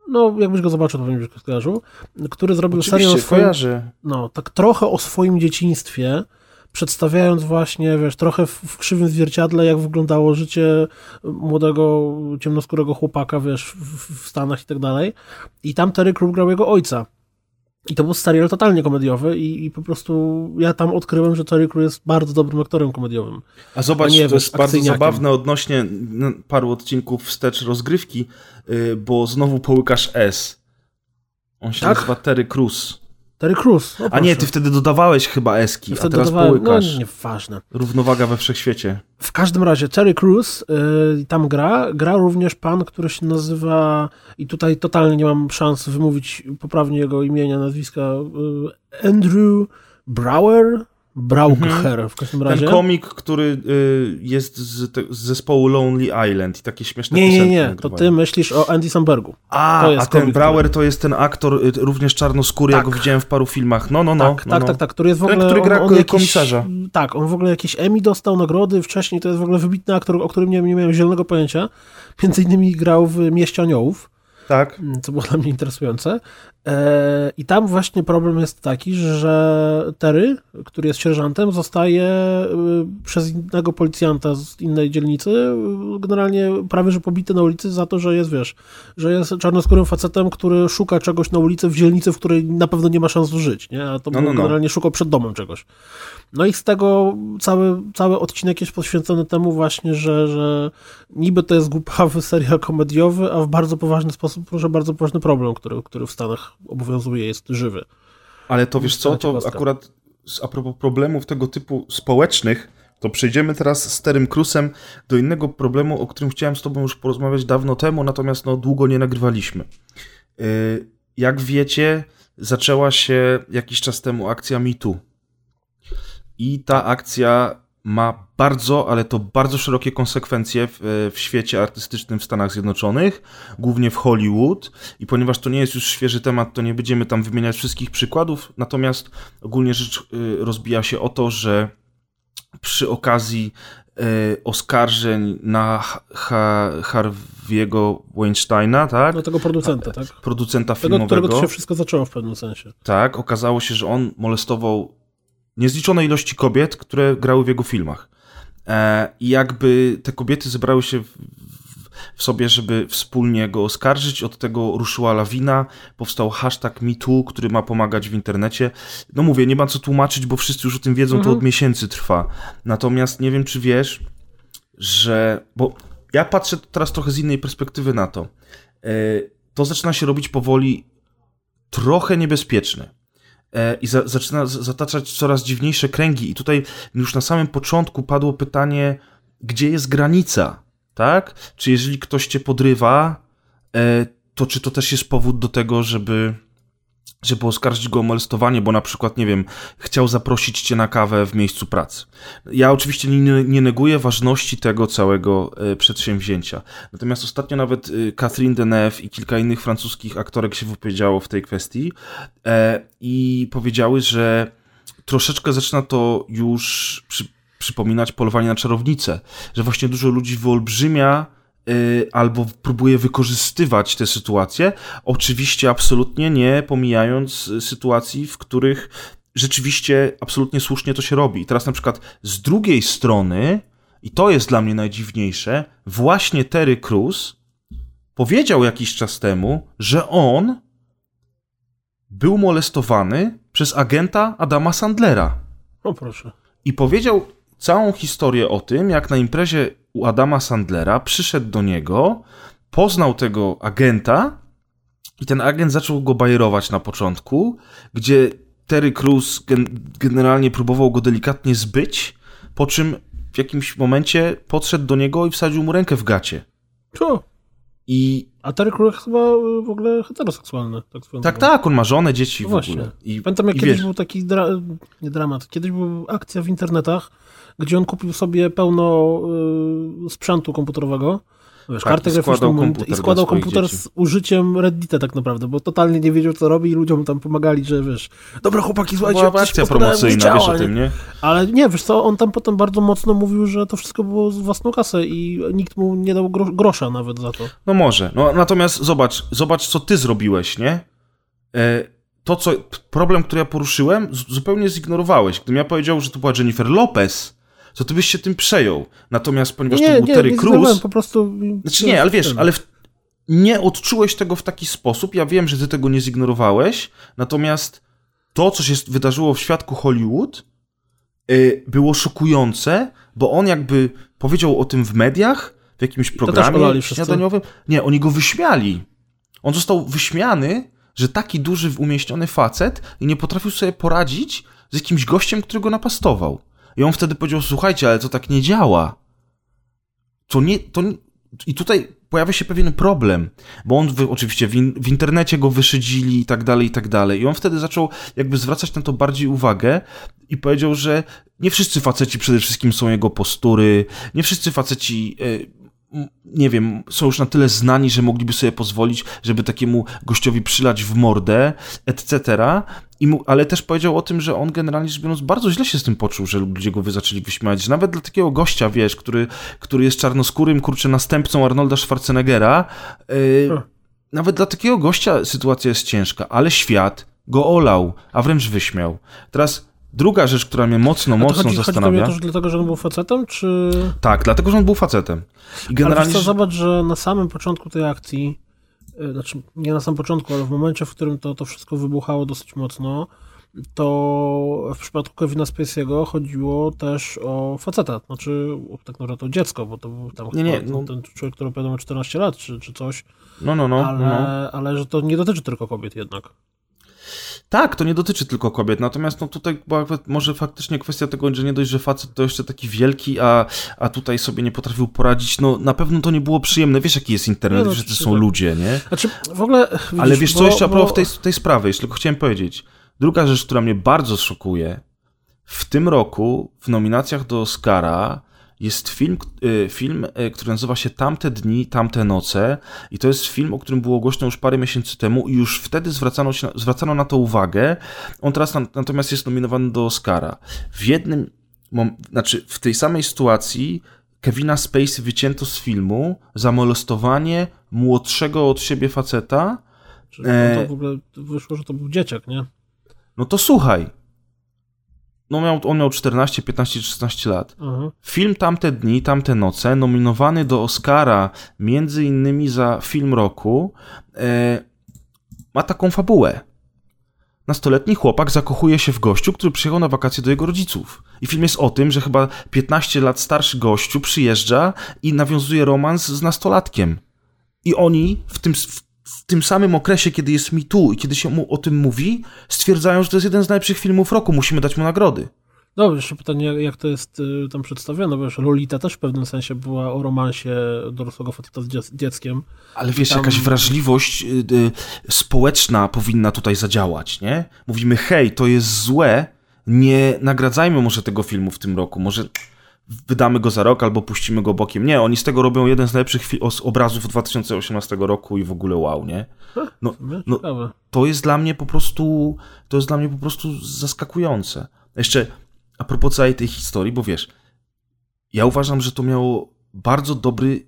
no jakbyś go zobaczył, to będziesz go skojarzył, który zrobił Oczywiście, serial o swoim, kojarzy. no, tak trochę o swoim dzieciństwie, przedstawiając właśnie, wiesz, trochę w, w krzywym zwierciadle, jak wyglądało życie młodego, ciemnoskórego chłopaka, wiesz, w, w Stanach i tak dalej. I tam Terry Crew grał jego ojca. I to był serial totalnie komediowy i, i, po prostu ja tam odkryłem, że Terry Crew jest bardzo dobrym aktorem komediowym. A zobacz, nie, to jest bardzo zabawne odnośnie paru odcinków wstecz rozgrywki, y, bo znowu połykasz S. On się tak? nazywa Terry Crews. Terry Crews. A nie, ty wtedy dodawałeś chyba eski, a teraz dodawałem, połykasz. No, nieważne. Równowaga we wszechświecie. W każdym razie Terry Crews y, tam gra. Gra również pan, który się nazywa, i tutaj totalnie nie mam szans wymówić poprawnie jego imienia, nazwiska, y, Andrew Brower? Braucher w każdym razie. Ten komik, który y, jest z, te, z zespołu Lonely Island i takie śmieszne Nie, nie, nie, to ty myślisz o Andy Sambergu. A, a ten komik, Brower to jest ten aktor y, również czarnoskóry, Tak. go widziałem w paru filmach. No, no, no. tak, no, tak, no. tak, tak, który jest w Ten, ogóle... który gra on, on jakiś, komisarza. Tak, on w ogóle jakieś Emmy dostał, nagrody wcześniej, to jest w ogóle wybitny aktor, o którym nie, nie miałem zielonego pojęcia. Między innymi grał w Mieście Aniołów. Tak. co było dla mnie interesujące. E, I tam właśnie problem jest taki, że Terry, który jest sierżantem, zostaje y, przez innego policjanta z innej dzielnicy y, generalnie prawie że pobity na ulicy za to, że jest, wiesz, że jest czarnoskórym facetem, który szuka czegoś na ulicy w dzielnicy, w której na pewno nie ma szans żyć, nie? A to No, no, no. generalnie szukał przed domem czegoś. No i z tego cały, cały odcinek jest poświęcony temu właśnie, że, że niby to jest głupawy serial komediowy, a w bardzo poważny sposób porusza bardzo poważny problem, który, który w Stanach obowiązuje, jest żywy. Ale to wiesz co, to akurat a propos problemów tego typu społecznych, to przejdziemy teraz z Terym Krusem do innego problemu, o którym chciałem z tobą już porozmawiać dawno temu, natomiast no długo nie nagrywaliśmy. Yy, Jak wiecie, zaczęła się jakiś czas temu akcja MeToo. I ta akcja ma bardzo, ale to bardzo szerokie konsekwencje w, w świecie artystycznym w Stanach Zjednoczonych, głównie w Hollywood. I ponieważ to nie jest już świeży temat, to nie będziemy tam wymieniać wszystkich przykładów. Natomiast ogólnie rzecz y, rozbija się o to, że przy okazji y, oskarżeń na ha Harvey'ego Weinsteina, tak? Do tego producenta, tak? producenta Tego, od którego filmowego. to się wszystko zaczęło w pewnym sensie. Tak, okazało się, że on molestował niezliczone ilości kobiet, które grały w jego filmach. E, I jakby te kobiety zebrały się w, w- sobie, żeby wspólnie go oskarżyć. Od tego ruszyła lawina, powstał hashtag MeToo, który ma pomagać w internecie. No mówię, nie ma co tłumaczyć, bo wszyscy już o tym wiedzą, to Mhm. od miesięcy trwa. Natomiast nie wiem, czy wiesz, że... Bo ja patrzę teraz trochę z innej perspektywy na to. E, To zaczyna się robić powoli trochę niebezpieczne. E, I za, zaczyna zataczać coraz dziwniejsze kręgi. I tutaj już na samym początku padło pytanie, gdzie jest granica, tak? Czy jeżeli ktoś cię podrywa, e, to czy to też jest powód do tego, żeby, żeby oskarżyć go o molestowanie, bo na przykład, nie wiem, chciał zaprosić cię na kawę w miejscu pracy. Ja oczywiście nie, nie neguję ważności tego całego e, przedsięwzięcia. Natomiast ostatnio nawet e, Catherine Deneuve i kilka innych francuskich aktorek się wypowiedziało w tej kwestii e, i powiedziały, że troszeczkę zaczyna to już przy, przypominać polowanie na czarownicę, że właśnie dużo ludzi wyolbrzymia albo próbuje wykorzystywać tę sytuację, oczywiście absolutnie nie pomijając y, sytuacji, w których rzeczywiście absolutnie słusznie to się robi. I teraz na przykład z drugiej strony, i to jest dla mnie najdziwniejsze, właśnie Terry Crews powiedział jakiś czas temu, że on był molestowany przez agenta Adama Sandlera. O proszę. I powiedział całą historię o tym, jak na imprezie u Adama Sandlera przyszedł do niego, poznał tego agenta i ten agent zaczął go bajerować na początku, gdzie Terry Crews gen generalnie próbował go delikatnie zbyć, po czym w jakimś momencie podszedł do niego i wsadził mu rękę w gacie. Co? I A Terry Crews chyba y, w ogóle heteroseksualny. Tak, tak, tak, on ma żonę, dzieci No w właśnie. ogóle. I, Pamiętam, jak i kiedyś wiesz, był taki dra... nie dramat, kiedyś była akcja w internetach, gdzie on kupił sobie pełno y, sprzętu komputerowego, wiesz, Tak, kartę graficzną komputer i składał komputer dzieci. z użyciem Reddita tak naprawdę, bo totalnie nie wiedział, co robi i ludziom tam pomagali, że wiesz, dobra chłopaki, słuchajcie, była akcja promocyjna, działa, wiesz o tym, nie? Ale nie, wiesz co, on tam potem bardzo mocno mówił, że to wszystko było z własną kasę i nikt mu nie dał gro grosza nawet za to. No może. No, natomiast zobacz, zobacz, co ty zrobiłeś, nie? E, to, co. Problem, który ja poruszyłem, zupełnie zignorowałeś. Gdybym ja powiedział, że to była Jennifer Lopez, to ty byś się tym przejął. Natomiast ponieważ to nie, był nie, Terry nie Crews. po prostu... Znaczy nie, ale wiesz, ale w, nie odczułeś tego w taki sposób. Ja wiem, że ty tego nie zignorowałeś. Natomiast to, co się wydarzyło w świadku Hollywood, y, było szokujące, bo on jakby powiedział o tym w mediach, w jakimś programie śniadaniowym. Nie, oni go wyśmiali. On został wyśmiany, że taki duży, umieśniony facet nie potrafił sobie poradzić z jakimś gościem, który go napastował. I on wtedy powiedział, słuchajcie, ale to tak nie działa. To nie, to. I tutaj pojawia się pewien problem, bo on oczywiście w, in, w, internecie go wyszydzili i tak dalej, i tak dalej. I on wtedy zaczął jakby zwracać na to bardziej uwagę i powiedział, że nie wszyscy faceci przede wszystkim są jego postury, nie wszyscy faceci... Y, nie wiem, są już na tyle znani, że mogliby sobie pozwolić, żeby takiemu gościowi przylać w mordę, etc. I mu, ale też powiedział o tym, że on generalnie rzecz biorąc bardzo źle się z tym poczuł, że ludzie go wy zaczęli wyśmiać. Że nawet dla takiego gościa, wiesz, który, który jest czarnoskórym, kurczę, następcą Arnolda Schwarzeneggera, yy, nawet dla takiego gościa sytuacja jest ciężka, ale świat go olał, a wręcz wyśmiał. Teraz Druga rzecz, która mnie mocno, mocno chodzi, zastanawia... Chodzi to dlatego, że on był facetem, czy... Tak, dlatego, że on był facetem. I generalnie... Ale zobacz, że na samym początku tej akcji, y, znaczy nie na samym początku, ale w momencie, w którym to, to wszystko wybuchało dosyć mocno, to w przypadku Kevina Spacey'ego chodziło też o faceta, znaczy tak naprawdę o dziecko, bo to był tam nie, nie, no. ten człowiek, który miał 14 lat, czy, czy coś. No, no, no. Ale, no. ale że to nie dotyczy tylko kobiet jednak. Tak, to nie dotyczy tylko kobiet, natomiast no tutaj była może faktycznie kwestia tego, że nie dość, że facet to jeszcze taki wielki, a, a tutaj sobie nie potrafił poradzić, no na pewno to nie było przyjemne, wiesz jaki jest internet, no, że to są tak. ludzie, nie? Znaczy, w ogóle... Widzisz, Ale wiesz co jeszcze a propos tej, tej sprawy, jeszcze tylko chciałem powiedzieć. Druga rzecz, która mnie bardzo szokuje, w tym roku w nominacjach do Oscara jest film, y, film, y, który nazywa się Tamte dni, tamte noce i to jest film, o którym było głośno już parę miesięcy temu i już wtedy zwracano, się, zwracano na to uwagę. On teraz natomiast jest nominowany do Oscara. W jednym, znaczy w tej samej sytuacji Kevina Spacey wycięto z filmu za molestowanie młodszego od siebie faceta. Czyli e... to w ogóle wyszło, że to był dzieciak, nie? No to słuchaj, no miał, on miał 14, 15, 16 lat. Mhm. Film Tamte dni, tamte noce, nominowany do Oscara między innymi za film roku, e, ma taką fabułę. Nastoletni chłopak zakochuje się w gościu, który przyjechał na wakacje do jego rodziców. I film jest o tym, że chyba 15 lat starszy gościu przyjeżdża i nawiązuje romans z nastolatkiem. I oni w tym, w w tym samym okresie, kiedy jest mi tu i kiedy się mu o tym mówi, stwierdzają, że to jest jeden z najlepszych filmów roku, musimy dać mu nagrody. No, jeszcze pytanie, jak to jest y, tam przedstawione, bo wiesz, Lolita też w pewnym sensie była o romansie dorosłego faceta z dzieckiem. Ale wiesz, tam... jakaś wrażliwość y, y, społeczna powinna tutaj zadziałać, nie? Mówimy, hej, to jest złe, nie nagradzajmy może tego filmu w tym roku, może wydamy go za rok albo puścimy go bokiem. Nie, oni z tego robią jeden z najlepszych obrazów 2018 roku i w ogóle wow, nie? No, no, to jest dla mnie po prostu, to jest dla mnie po prostu zaskakujące. Jeszcze a propos całej tej historii, bo wiesz, ja uważam, że to miało bardzo dobry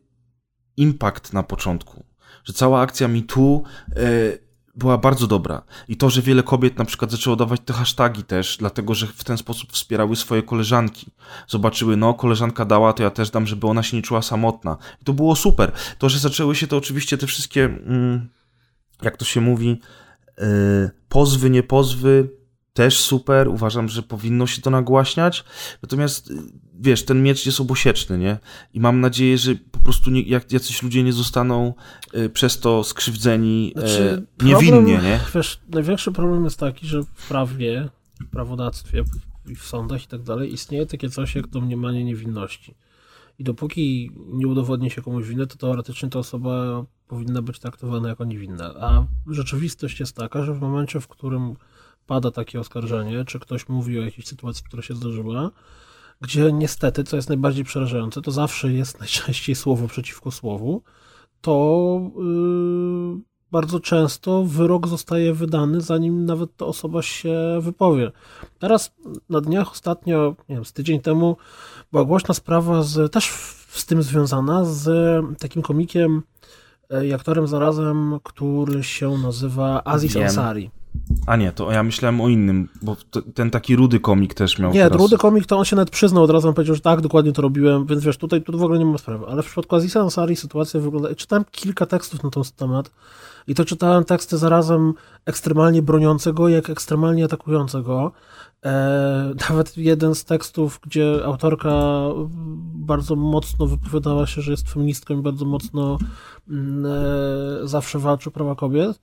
impact na początku, że cała akcja MeToo yy, była bardzo dobra. I to, że wiele kobiet na przykład zaczęło dawać te hasztagi też, dlatego że w ten sposób wspierały swoje koleżanki. Zobaczyły, no, koleżanka dała, to ja też dam, żeby ona się nie czuła samotna. I to było super. To, że zaczęły się to oczywiście te wszystkie, mm, jak to się mówi, yy, pozwy, nie pozwy, też super. Uważam, że powinno się to nagłaśniać. Natomiast wiesz, ten miecz jest obosieczny, nie? I mam nadzieję, że po prostu nie, jak jacyś ludzie nie zostaną y, przez to skrzywdzeni e, znaczy, y, niewinnie, problem, nie? Wiesz, największy problem jest taki, że w prawie, w prawodawstwie i w sądach i tak dalej istnieje takie coś jak domniemanie niewinności. I dopóki nie udowodni się komuś winę, to teoretycznie ta osoba powinna być traktowana jako niewinna. A rzeczywistość jest taka, że w momencie, w którym pada takie oskarżenie, czy ktoś mówi o jakiejś sytuacji, która się zdarzyła, gdzie niestety, co jest najbardziej przerażające, to zawsze jest najczęściej słowo przeciwko słowu, to yy, bardzo często wyrok zostaje wydany, zanim nawet ta osoba się wypowie. Teraz na dniach ostatnio, nie wiem, z tydzień temu była głośna sprawa z, też z tym związana, z takim komikiem e, i aktorem zarazem, który się nazywa Aziz Ansari. A nie, to ja myślałem o innym, bo ten taki rudy komik też miał. Nie, teraz... rudy komik to on się nawet przyznał od razu, on powiedział, że tak, dokładnie to robiłem, więc wiesz, tutaj tu w ogóle nie ma sprawy. Ale w przypadku Azisa Ansari sytuacja wygląda. Czytałem kilka tekstów na ten temat i to czytałem teksty zarazem ekstremalnie broniącego, jak ekstremalnie atakującego. E, nawet jeden z tekstów, gdzie autorka bardzo mocno wypowiadała się, że jest feministką i bardzo mocno mm, e, zawsze walczy o prawa kobiet,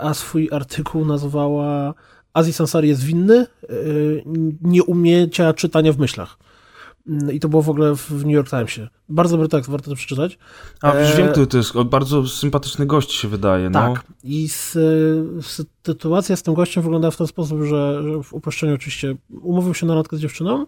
a swój artykuł nazwała Aziz Ansari jest winny e, nieumienia czytania w myślach. Mm, I to było w ogóle w New York Timesie. Bardzo dobry tekst, warto to przeczytać. A e... wiem, to jest bardzo sympatyczny gość się wydaje. No. Tak. I sytuacja z tym gościem wygląda w ten sposób, że, że w uproszczeniu oczywiście umówił się na randkę z dziewczyną,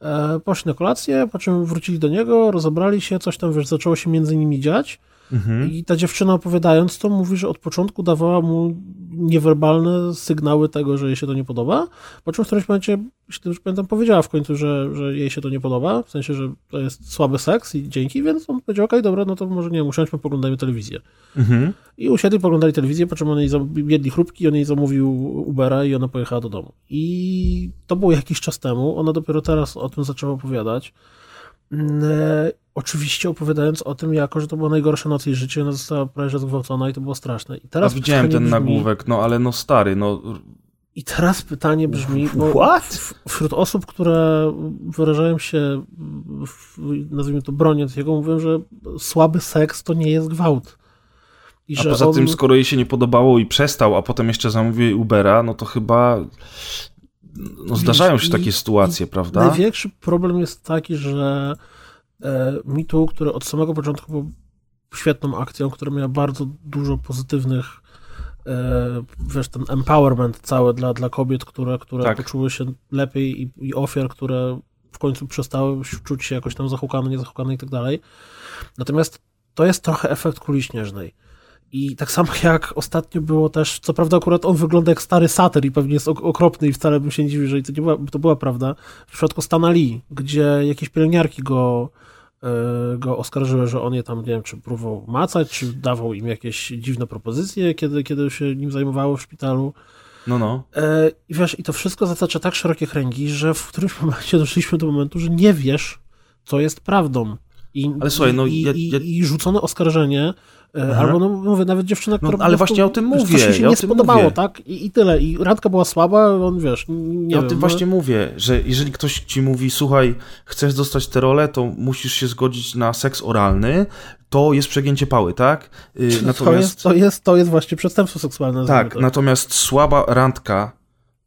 e, poszli na kolację, po czym wrócili do niego, rozebrali się, coś tam, wiesz, zaczęło się między nimi dziać. Mhm. I ta dziewczyna opowiadając to mówi, że od początku dawała mu niewerbalne sygnały tego, że jej się to nie podoba, po czym w którymś momencie, jeśli już pamiętam, powiedziała w końcu, że, że jej się to nie podoba, w sensie, że to jest słaby seks i dzięki, więc on powiedział, okej, okay, dobra, no to może nie, usiądźmy, poglądajmy telewizję. Mhm. I usiedli, poglądali telewizję, po czym on jej jedli chrupki, on jej zamówił Ubera i ona pojechała do domu. I to było jakiś czas temu, ona dopiero teraz o tym zaczęła opowiadać. Oczywiście opowiadając o tym, jako, że to była najgorsza noc jej życia, ona została prawie zgwałcona i to było straszne. I teraz A widziałem ten brzmi, nagłówek, no ale no stary, no... I teraz pytanie brzmi, bo wśród osób, które wyrażają się, w, nazwijmy to broniąc jego, mówią, że słaby seks to nie jest gwałt. I a poza on... tym, skoro jej się nie podobało i przestał, a potem jeszcze zamówił Ubera, no to chyba no, zdarzają się takie sytuacje, prawda? Największy problem jest taki, że mitu, który od samego początku był świetną akcją, która miała bardzo dużo pozytywnych e, wiesz, ten empowerment cały dla, dla kobiet, które, które tak. poczuły się lepiej i, i ofiar, które w końcu przestały czuć się jakoś tam zahukane, niezahukane i tak dalej. Natomiast to jest trochę efekt kuli śnieżnej. I tak samo jak ostatnio było też, co prawda akurat on wygląda jak stary satyr i pewnie jest okropny i wcale bym się nie dziwił, jeżeli to, nie była, to była prawda, w przypadku Stana Lee, gdzie jakieś pielęgniarki go, e, go oskarżyły, że on je tam, nie wiem, czy próbował macać, czy dawał im jakieś dziwne propozycje, kiedy, kiedy się nim zajmowało w szpitalu. No, no. E, I wiesz, i to wszystko zatacza tak szerokie kręgi, że w którymś momencie doszliśmy do momentu, że nie wiesz, co jest prawdą. I, Ale słuchaj, no i, ja, ja... i, i rzucone oskarżenie E, Aha. Albo, no mówię, nawet dziewczyna, która... No, ale właśnie o tym mówię. Coś się ja nie spodobało, mówię. tak? I, I tyle. I randka była słaba, on, wiesz, nie Ja wiem, o tym no... właśnie mówię, że jeżeli ktoś ci mówi, słuchaj, chcesz dostać tę rolę, to musisz się zgodzić na seks oralny, to jest przegięcie pały, tak? Natomiast... To, jest, to, jest, to jest właśnie przestępstwo seksualne. Tak, natomiast słaba randka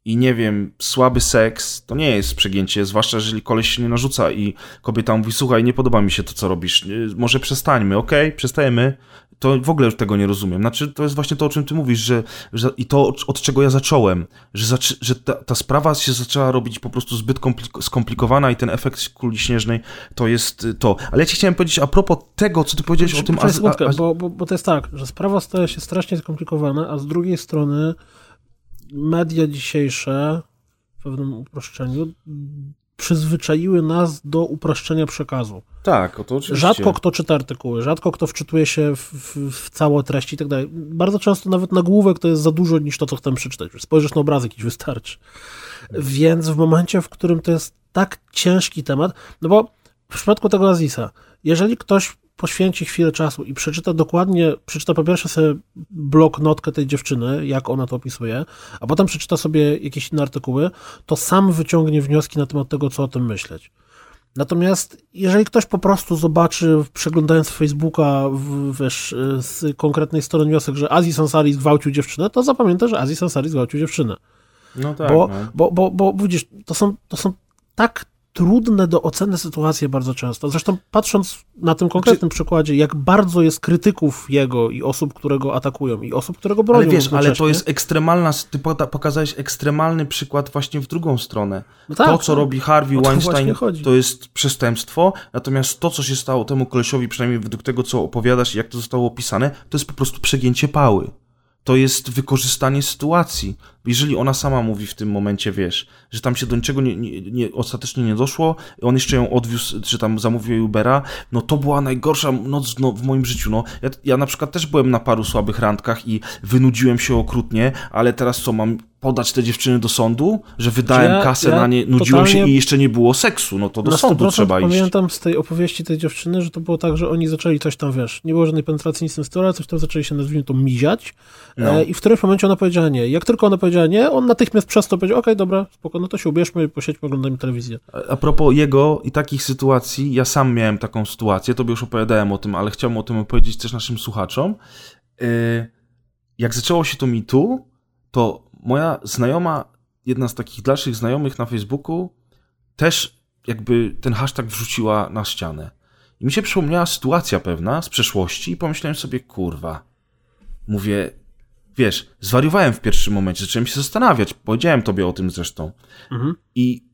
i nie wiem, słaby seks, to nie jest przegięcie, zwłaszcza jeżeli koleś się nie narzuca i kobieta mówi, słuchaj, nie podoba mi się to, co robisz, może przestańmy, okej, okay? przestajemy, to w ogóle już tego nie rozumiem. Znaczy, to jest właśnie to, o czym ty mówisz, że, że i to, od czego ja zacząłem, że, że ta, ta, sprawa się zaczęła robić po prostu zbyt skomplikowana i ten efekt kuli śnieżnej to jest to. Ale ja ci chciałem powiedzieć a propos tego, co ty powiedziałeś o tym... A... Bo, bo, bo to jest tak, że sprawa staje się strasznie skomplikowana, a z drugiej strony media dzisiejsze w pewnym uproszczeniu przyzwyczaiły nas do uproszczenia przekazu. Tak, o to oczywiście. Rzadko kto czyta artykuły, rzadko kto wczytuje się w, w, w całe treści i tak dalej. Bardzo często nawet nagłówek to jest za dużo niż to, co chcę przeczytać. Spojrzysz na obrazek i wystarczy. Więc w momencie, w którym to jest tak ciężki temat, no bo w przypadku tego Azisa, jeżeli ktoś poświęci chwilę czasu i przeczyta dokładnie, przeczyta po pierwsze sobie blok, notkę tej dziewczyny, jak ona to opisuje, a potem przeczyta sobie jakieś inne artykuły, to sam wyciągnie wnioski na temat tego, co o tym myśleć. Natomiast jeżeli ktoś po prostu zobaczy, przeglądając Facebooka, w, wiesz, z konkretnej strony wniosek, że Aziz Ansari zgwałcił dziewczynę, to zapamięta, że Aziz Ansari zgwałcił dziewczynę. No tak. Bo, no. bo, bo, bo widzisz, to są, to są tak trudne do oceny sytuacje bardzo często. Zresztą patrząc na tym konkretnym Czy... przykładzie, jak bardzo jest krytyków jego i osób, które go atakują i osób, które go bronią. Ale wiesz, ale to jest ekstremalna, ty pokazałeś ekstremalny przykład właśnie w drugą stronę. No tak, to, co robi Harvey Weinstein, to jest przestępstwo, natomiast to, co się stało temu kolesiowi, przynajmniej według tego, co opowiadasz i jak to zostało opisane, to jest po prostu przegięcie pały to jest wykorzystanie sytuacji. Jeżeli ona sama mówi w tym momencie, wiesz, że tam się do niczego nie, nie, nie, ostatecznie nie doszło, on jeszcze ją odwiózł, czy tam zamówił Ubera, no to była najgorsza noc no, w moim życiu. No. Ja, ja na przykład też byłem na paru słabych randkach i wynudziłem się okrutnie, ale teraz co, mam podać te dziewczyny do sądu, że wydałem Ja- kasę ja na nie, nudziłem się i jeszcze nie było seksu, no to do sądu 100% trzeba iść. pamiętam z tej opowieści tej dziewczyny, że to było tak, że oni zaczęli coś tam, wiesz, nie było żadnej penetracji, nic w tym coś tam zaczęli się, nazwijmy to, miziać No. e, i w którymś momencie ona powiedziała nie. Jak tylko ona powiedziała nie, on natychmiast przestał powiedział, okej, dobra, spoko, no to się ubierzmy, posiedźmy, oglądajmy telewizję. A propos jego i takich sytuacji, ja sam miałem taką sytuację, tobie już opowiadałem o tym, ale chciałbym o tym opowiedzieć też naszym słuchaczom. Yy, Jak zaczęło się to mi tu, to moja znajoma, jedna z takich dalszych znajomych na Facebooku, też jakby ten hashtag wrzuciła na ścianę. I mi się przypomniała sytuacja pewna z przeszłości i pomyślałem sobie, kurwa, mówię, wiesz, zwariowałem w pierwszym momencie, zacząłem się zastanawiać, powiedziałem tobie o tym zresztą. Mhm. I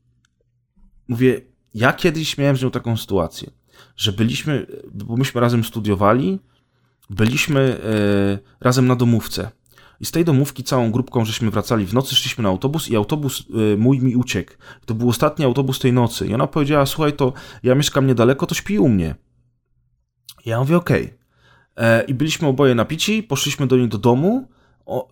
mówię, ja kiedyś miałem z nią taką sytuację, że byliśmy, bo myśmy razem studiowali, byliśmy e, razem na domówce. I z tej domówki całą grupką żeśmy wracali w nocy, szliśmy na autobus i autobus e, mój mi uciekł. To był ostatni autobus tej nocy. I ona powiedziała, słuchaj, to ja mieszkam niedaleko, to śpi u mnie. I ja mówię, okej. E, I byliśmy oboje napici, poszliśmy do niej do domu.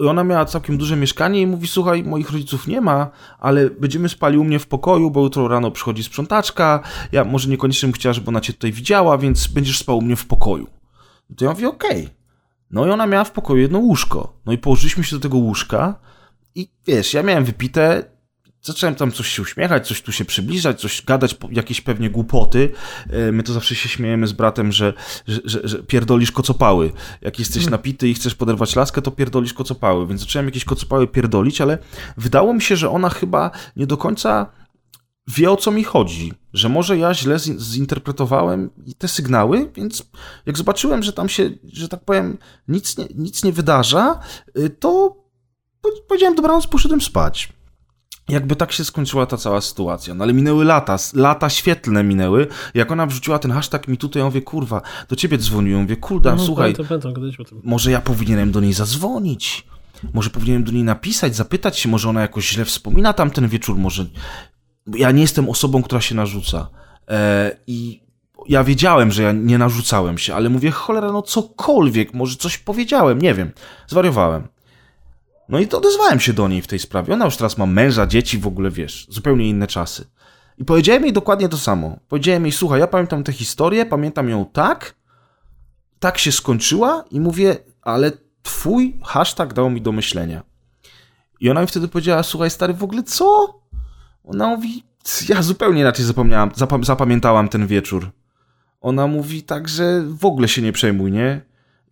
I ona miała całkiem duże mieszkanie i mówi, słuchaj, moich rodziców nie ma, ale będziemy spali u mnie w pokoju, bo jutro rano przychodzi sprzątaczka. Ja może niekoniecznie bym chciała, żeby ona cię tutaj widziała, więc będziesz spał u mnie w pokoju. To ja mówię, okej. No i ona miała w pokoju jedno łóżko. No i położyliśmy się do tego łóżka i wiesz, ja miałem wypite, zacząłem tam coś się uśmiechać, coś tu się przybliżać, coś gadać, jakieś pewnie głupoty. E, My to zawsze się śmiejemy z bratem, że, że, że, że pierdolisz kocopały. Jak jesteś napity i chcesz poderwać laskę, to pierdolisz kocopały. Więc zacząłem jakieś kocopały pierdolić, ale wydało mi się, że ona chyba nie do końca wie o co mi chodzi, że może ja źle zi- zinterpretowałem te sygnały, więc jak zobaczyłem, że tam się, że tak powiem, nic nie, nic nie wydarza, y, to po- powiedziałem dobranoc, poszedłem spać. Jakby tak się skończyła ta cała sytuacja. No ale minęły lata, lata świetlne minęły. Jak ona wrzuciła ten hashtag mi tutaj, ja mówię, kurwa, do ciebie dzwoniłem, mówię, kurda, No, słuchaj, Pamiętam, pamiętam, może ja powinienem do niej zadzwonić. Może powinienem do niej napisać, zapytać się, może ona jakoś źle wspomina tamten wieczór, może... Ja nie jestem osobą, która się narzuca. E, I ja wiedziałem, że ja nie narzucałem się, ale mówię, cholera, no cokolwiek, może coś powiedziałem, nie wiem. Zwariowałem. No i to odezwałem się do niej w tej sprawie. Ona już teraz ma męża, dzieci, w ogóle, wiesz, zupełnie inne czasy. I powiedziałem jej dokładnie to samo. Powiedziałem jej, słuchaj, ja pamiętam tę historię, pamiętam ją tak, tak się skończyła i mówię, ale twój hashtag dał mi do myślenia. I ona mi wtedy powiedziała, słuchaj stary, w ogóle co? Ona mówi, ja zupełnie inaczej zapomniałam, zapam- zapamiętałam ten wieczór. Ona mówi tak, że w ogóle się nie przejmuj, nie?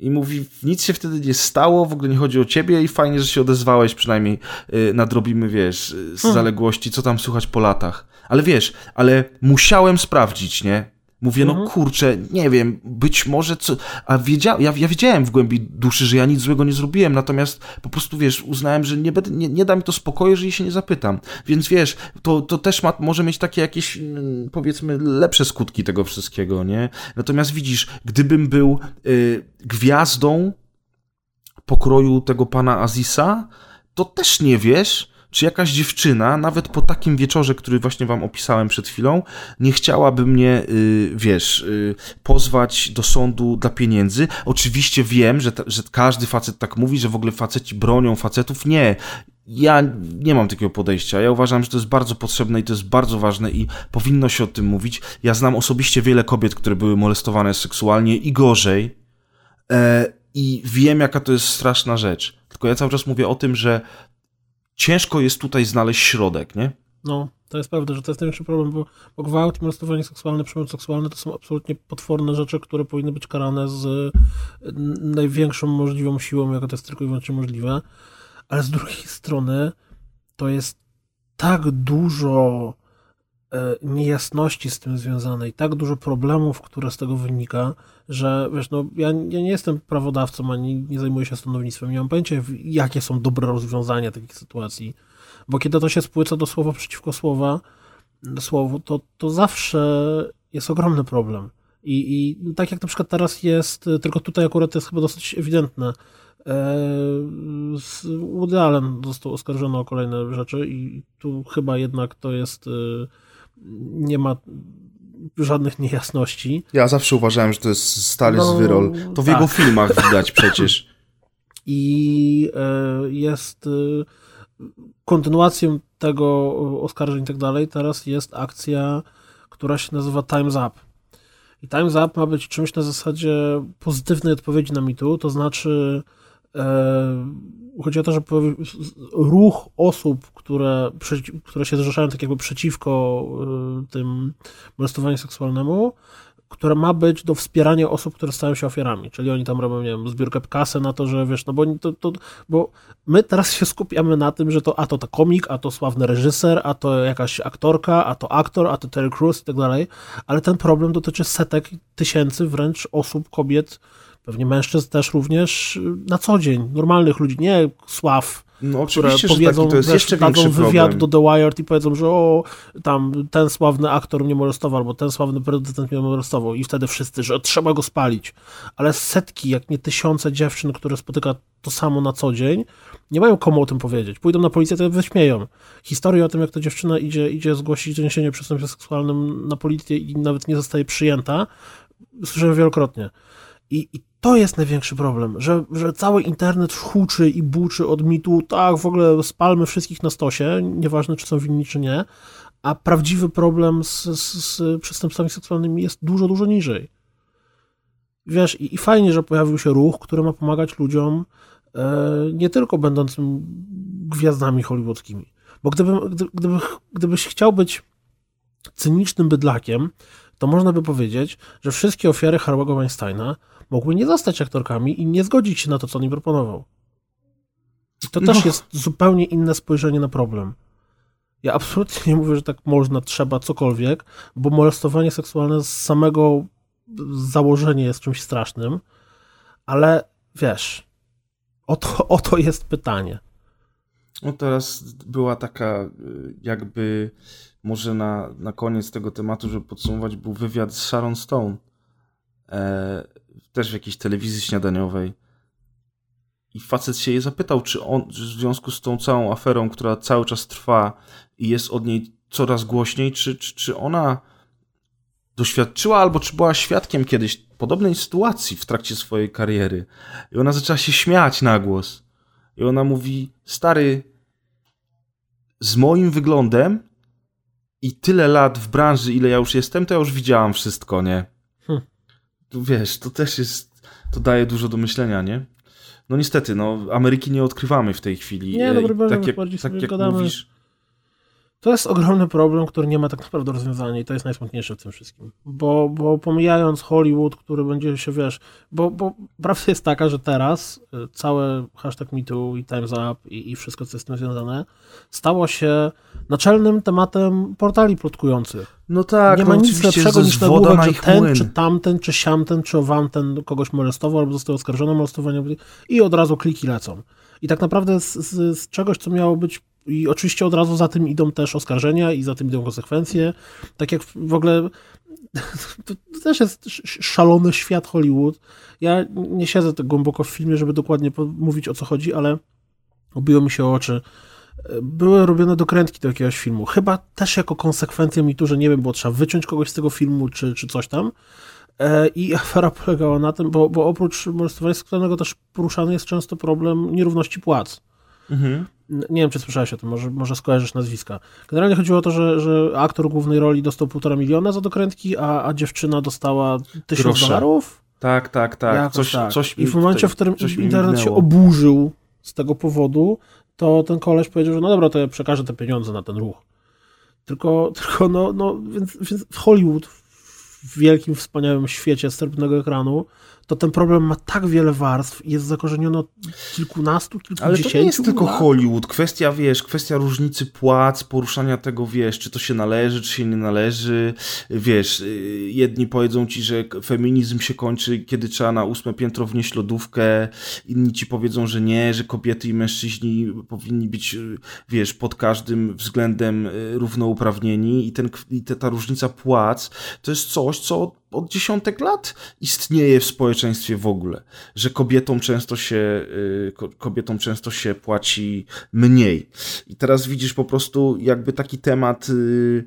I mówi, nic się wtedy nie stało, w ogóle nie chodzi o ciebie i fajnie, że się odezwałeś, przynajmniej y, nadrobimy, wiesz, z zaległości, co tam słychać po latach. Ale wiesz, ale musiałem sprawdzić, nie? Mówię, no kurczę, nie wiem, być może co. A wiedzia, ja, ja wiedziałem w głębi duszy, że ja nic złego nie zrobiłem, natomiast po prostu wiesz, uznałem, że nie, będę, nie, nie da mi to spokoju, jeżeli się nie zapytam. Więc wiesz, to, to też ma, może mieć takie jakieś, mm, powiedzmy, lepsze skutki tego wszystkiego, nie? Natomiast widzisz, gdybym był y, gwiazdą pokroju tego pana Azisa, to też nie wiesz, czy jakaś dziewczyna, nawet po takim wieczorze, który właśnie wam opisałem przed chwilą, nie chciałaby mnie, y, wiesz, y, pozwać do sądu dla pieniędzy. Oczywiście wiem, że, ta, że każdy facet tak mówi, że w ogóle faceci bronią facetów. Nie. Ja nie mam takiego podejścia. Ja uważam, że to jest bardzo potrzebne i to jest bardzo ważne i powinno się o tym mówić. Ja znam osobiście wiele kobiet, które były molestowane seksualnie i gorzej. E, I wiem, jaka to jest straszna rzecz. Tylko ja cały czas mówię o tym, że ciężko jest tutaj znaleźć środek, nie? No, to jest prawda, że to jest największy problem, bo, bo gwałt, molestowanie seksualne, przemoc seksualna to są absolutnie potworne rzeczy, które powinny być karane z y, największą możliwą siłą, jaka to jest tylko i wyłącznie możliwe. Ale z drugiej strony to jest tak dużo niejasności z tym związane i tak dużo problemów, które z tego wynika, że wiesz, no ja, ja nie jestem prawodawcą, ani nie zajmuję się sądownictwem, nie mam pojęcia, jakie są dobre rozwiązania takich sytuacji, bo kiedy to się spłyca do słowa przeciwko słowa, słowu, to, to zawsze jest ogromny problem. I, I tak jak na przykład teraz jest, tylko tutaj akurat jest chyba dosyć ewidentne, e, Woody Allen został oskarżony o kolejne rzeczy i tu chyba jednak to jest, e, nie ma żadnych niejasności. Ja zawsze uważałem, że to jest stary No, zwyrol. To w tak. jego filmach widać przecież. i e, jest e, kontynuacją tego oskarżeń i tak dalej, teraz jest akcja, która się nazywa Time's Up. I Time's Up ma być czymś na zasadzie pozytywnej odpowiedzi na mitu, to znaczy chodzi o to, że ruch osób, które, które się zrzeszają tak jakby przeciwko e, tym molestowaniu seksualnemu, które ma być do wspierania osób, które stają się ofiarami. Czyli oni tam robią, nie wiem, zbiórkę kasy na to, że wiesz, no bo, to, to, bo my teraz się skupiamy na tym, że to a to to komik, a to sławny reżyser, a to jakaś aktorka, a to aktor, a to Terry Crews i tak dalej, ale ten problem dotyczy setek, tysięcy wręcz osób, kobiet, pewnie mężczyzn też również na co dzień, normalnych ludzi, nie sław, no, które powiedzą, taki, to jest jeszcze dadzą wywiad problem. do The Wired i powiedzą, że o, tam ten sławny aktor mnie molestował, albo ten sławny prezydent mnie molestował i wtedy wszyscy, że trzeba go spalić. Ale setki, jak nie tysiące dziewczyn, które spotyka to samo na co dzień, nie mają komu o tym powiedzieć. Pójdą na policję, to wyśmieją. Historię o tym, jak ta dziewczyna idzie, idzie zgłosić doniesienie o przestępstwie seksualnym na policję i nawet nie zostaje przyjęta, słyszałem wielokrotnie. I, i to jest największy problem, że, że cały internet huczy i buczy od mitu, tak, w ogóle spalmy wszystkich na stosie, nieważne czy są winni czy nie, a prawdziwy problem z, z, z przestępstwami seksualnymi jest dużo, dużo niżej. Wiesz, i, i fajnie, że pojawił się ruch, który ma pomagać ludziom, e, nie tylko będącym gwiazdami hollywoodzkimi. Bo gdyby, gdyby, gdybyś chciał być cynicznym bydlakiem, to można by powiedzieć, że wszystkie ofiary Harvey'ego Weinsteina mogły nie zostać aktorkami i nie zgodzić się na to, co on im proponował. I to też no. jest zupełnie inne spojrzenie na problem. Ja absolutnie nie mówię, że tak można, trzeba, cokolwiek, bo molestowanie seksualne z samego założenia jest czymś strasznym, ale wiesz, oto, oto jest pytanie. No teraz była taka y, jakby może na, na koniec tego tematu, żeby podsumować, był wywiad z Sharon Stone. E, też w jakiejś telewizji śniadaniowej. I facet się jej zapytał, czy on w związku z tą całą aferą, która cały czas trwa i jest od niej coraz głośniej, czy, czy, czy ona doświadczyła albo czy była świadkiem kiedyś podobnej sytuacji w trakcie swojej kariery. I ona zaczęła się śmiać na głos. I ona mówi: Stary, z moim wyglądem i tyle lat w branży, ile ja już jestem, to ja już widziałam wszystko, nie? Tu wiesz, to też jest, to daje dużo do myślenia, nie? No niestety, no, Ameryki nie odkrywamy w tej chwili. Nie, dobry Boże, tak jak, tak jak mówisz, to jest ogromny problem, który nie ma tak naprawdę rozwiązania i to jest najsmutniejsze w tym wszystkim. Bo, bo pomijając Hollywood, który będzie się, wiesz, bo, bo prawda jest taka, że teraz y, całe hashtag MeToo i Time's Up i, i wszystko, co jest z tym związane, stało się naczelnym tematem portali plotkujących. No tak, nie ma no nic lepszego niż nagłówek, że ten, młyn. czy tamten, czy siamten, czy owamten kogoś molestował albo został oskarżony o molestowanie i od razu kliki lecą. I tak naprawdę z, z, z czegoś, co miało być i oczywiście od razu za tym idą też oskarżenia i za tym idą konsekwencje. Tak jak w ogóle to, też jest szalony świat Hollywood. Ja nie siedzę tak głęboko w filmie, żeby dokładnie mówić o co chodzi, ale obiło mi się oczy. Były robione dokrętki do jakiegoś filmu. Chyba też jako konsekwencja mitu, że nie wiem, bo trzeba wyciąć kogoś z tego filmu, czy, czy coś tam. E, I afera polegała na tym, bo, bo oprócz molestowania seksualnego też poruszany jest często problem nierówności płac. Mhm. Nie wiem, czy słyszałeś o tym, może, może skojarzysz nazwiska. Generalnie chodziło o to, że, że aktor głównej roli dostał półtora miliona za dokrętki, a, a dziewczyna dostała tysiąc dolarów. Tak, tak, tak. coś, tak. coś I w momencie, w którym internet się oburzył z tego powodu, to ten koleś powiedział, że no dobra, to ja przekażę te pieniądze na ten ruch. Tylko, tylko no, no więc, więc w Hollywood, w wielkim, wspaniałym świecie srebrnego ekranu, to ten problem ma tak wiele warstw i jest zakorzeniony od kilkunastu, kilkudziesięciu Ale to nie jest tylko Hollywood. Kwestia, wiesz, kwestia różnicy płac, poruszania tego, wiesz, czy to się należy, czy się nie należy. Wiesz, y, jedni powiedzą ci, że feminizm się kończy, kiedy trzeba na ósme piętro wnieść lodówkę, inni ci powiedzą, że nie, że kobiety i mężczyźni powinni być, y, wiesz, pod każdym względem y, równouprawnieni i, ten, i te, ta różnica płac to jest coś, co od dziesiątek lat istnieje w społeczeństwie w ogóle, że kobietom często się, y, kobietom często się płaci mniej. I teraz widzisz po prostu jakby taki temat y,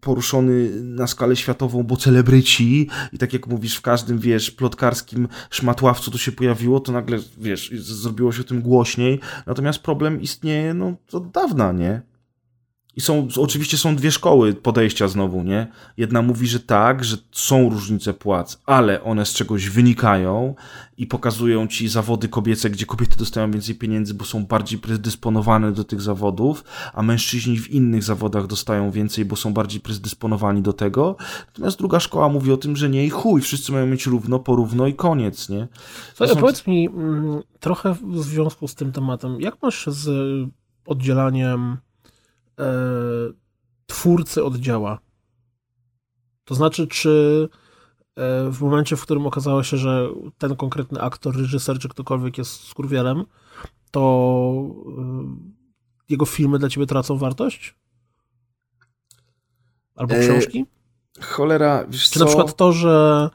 poruszony na skalę światową, bo celebryci i tak jak mówisz, w każdym, wiesz, plotkarskim szmatławcu to się pojawiło, to nagle, wiesz, zrobiło się tym głośniej, natomiast problem istnieje, no, od dawna, nie? I są, oczywiście są dwie szkoły podejścia znowu, nie? Jedna mówi, że tak, że są różnice płac, ale one z czegoś wynikają i pokazują ci zawody kobiece, gdzie kobiety dostają więcej pieniędzy, bo są bardziej predysponowane do tych zawodów, a mężczyźni w innych zawodach dostają więcej, bo są bardziej predysponowani do tego. Natomiast druga szkoła mówi o tym, że nie i chuj, wszyscy mają mieć równo, porówno i koniec, nie? Słuchaj, są... powiedz mi mm, trochę w związku z tym tematem, jak masz z oddzielaniem e, twórcy od dzieła. To znaczy, czy e, w momencie, w którym okazało się, że ten konkretny aktor, reżyser czy ktokolwiek jest skurwielem, to e, jego filmy dla ciebie tracą wartość? Albo e, książki? E, cholera, wiesz Czy co? na przykład to, że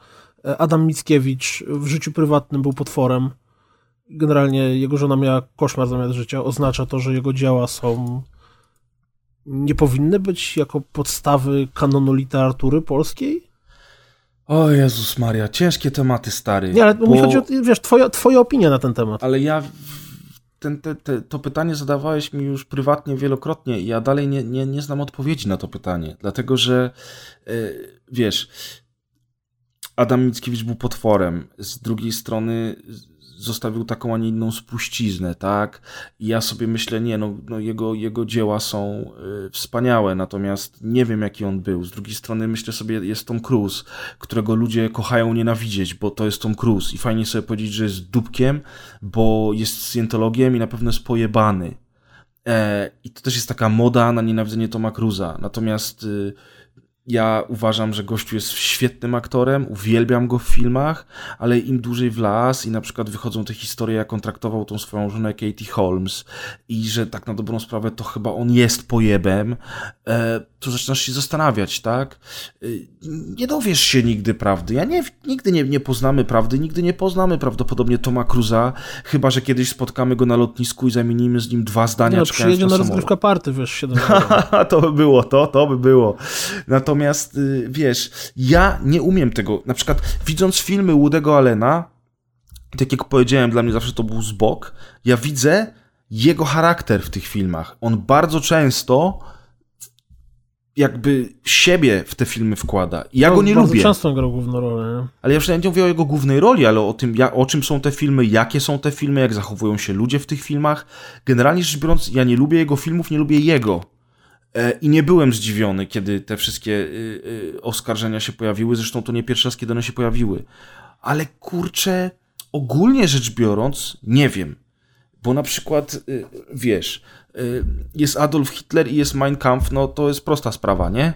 Adam Mickiewicz w życiu prywatnym był potworem, generalnie jego żona miała koszmar zamiast życia, oznacza to, że jego dzieła są nie powinny być jako podstawy kanonu literatury polskiej? O Jezus Maria, ciężkie tematy, stary. Nie, ale bo... mi chodzi o, wiesz, twoja, twoja opinia na ten temat. Ale ja, ten, te, te, to pytanie zadawałeś mi już prywatnie wielokrotnie i ja dalej nie, nie, nie znam odpowiedzi na to pytanie, dlatego że, yy, wiesz, Adam Mickiewicz był potworem, z drugiej strony zostawił taką, a nie inną spuściznę, tak? I ja sobie myślę, nie, no, no jego, jego dzieła są y, wspaniałe, natomiast nie wiem, jaki on był. Z drugiej strony myślę sobie, jest Tom Cruise, którego ludzie kochają nienawidzieć, bo to jest Tom Cruise i fajnie sobie powiedzieć, że jest dupkiem, bo jest scientologiem i na pewno jest pojebany. E, I to też jest taka moda na nienawidzenie Toma Cruza. Natomiast... Y, ja uważam, że gościu jest świetnym aktorem, uwielbiam go w filmach, ale im dłużej w las i na przykład wychodzą te historie, jak on traktował tą swoją żonę Katie Holmes i że tak na dobrą sprawę to chyba on jest pojebem, e, to zaczynasz się zastanawiać, tak? E, nie dowiesz się nigdy prawdy. Ja nie, nigdy nie, nie poznamy prawdy, nigdy nie poznamy prawdopodobnie Toma Cruza, chyba, że kiedyś spotkamy go na lotnisku i zamienimy z nim dwa zdania. No, przyjedzie na rozgrywkę party, wiesz, 7 To by było, to, to by było. Natomiast Natomiast y, wiesz, ja nie umiem tego. Na przykład widząc filmy Woody'ego Allena, tak jak powiedziałem, dla mnie zawsze to był zbok. Ja widzę jego charakter w tych filmach. On bardzo często jakby siebie w te filmy wkłada. I ja no, go nie lubię. często grał główną rolę. Nie? Ale ja przynajmniej nie mówię o jego głównej roli, ale o tym, ja, o czym są te filmy, jakie są te filmy, jak zachowują się ludzie w tych filmach. Generalnie rzecz biorąc, ja nie lubię jego filmów, nie lubię jego. E, I nie byłem zdziwiony, kiedy te wszystkie y, y, oskarżenia się pojawiły. Zresztą to nie pierwszy raz, kiedy one się pojawiły. Ale kurczę, ogólnie rzecz biorąc, nie wiem. Bo na przykład, y, wiesz, jest Adolf Hitler i jest Mein Kampf, no to jest prosta sprawa, nie?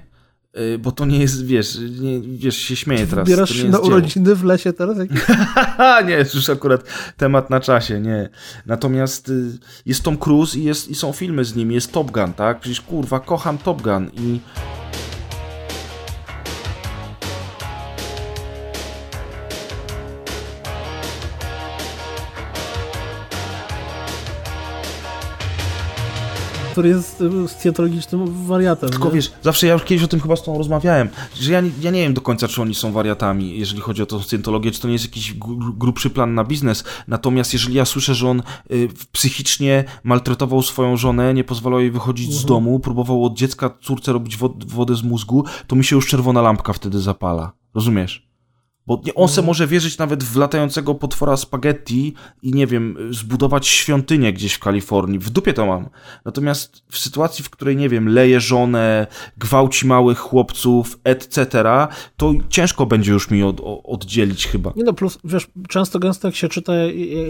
Y, bo to nie jest, wiesz, nie, wiesz, się śmieję teraz. Wybierasz się na urodziny w lesie teraz? nie, jest już akurat temat na czasie, nie. Natomiast y, jest Tom Cruise i, jest, i są filmy z nim, jest Top Gun, tak? Przecież kurwa, kocham Top Gun i który jest scjentologicznym wariatem. Tylko nie? wiesz, zawsze ja już kiedyś o tym chyba z tą rozmawiałem, że ja nie, ja nie wiem do końca, czy oni są wariatami, jeżeli chodzi o tą scjentologię, czy to nie jest jakiś grubszy plan na biznes. Natomiast jeżeli ja słyszę, że on y, psychicznie maltretował swoją żonę, nie pozwalał jej wychodzić mhm. z domu, próbował od dziecka córce robić wod wodę z mózgu, to mi się już czerwona lampka wtedy zapala. Rozumiesz? Bo on se mhm. może wierzyć nawet w latającego potwora spaghetti i nie wiem, zbudować świątynię gdzieś w Kalifornii. W dupie to mam. Natomiast w sytuacji, w której, nie wiem, leje żonę, gwałci małych chłopców, etc., to ciężko będzie już mi od, oddzielić chyba. Nie no, plus, wiesz, często gęsto jak się czyta,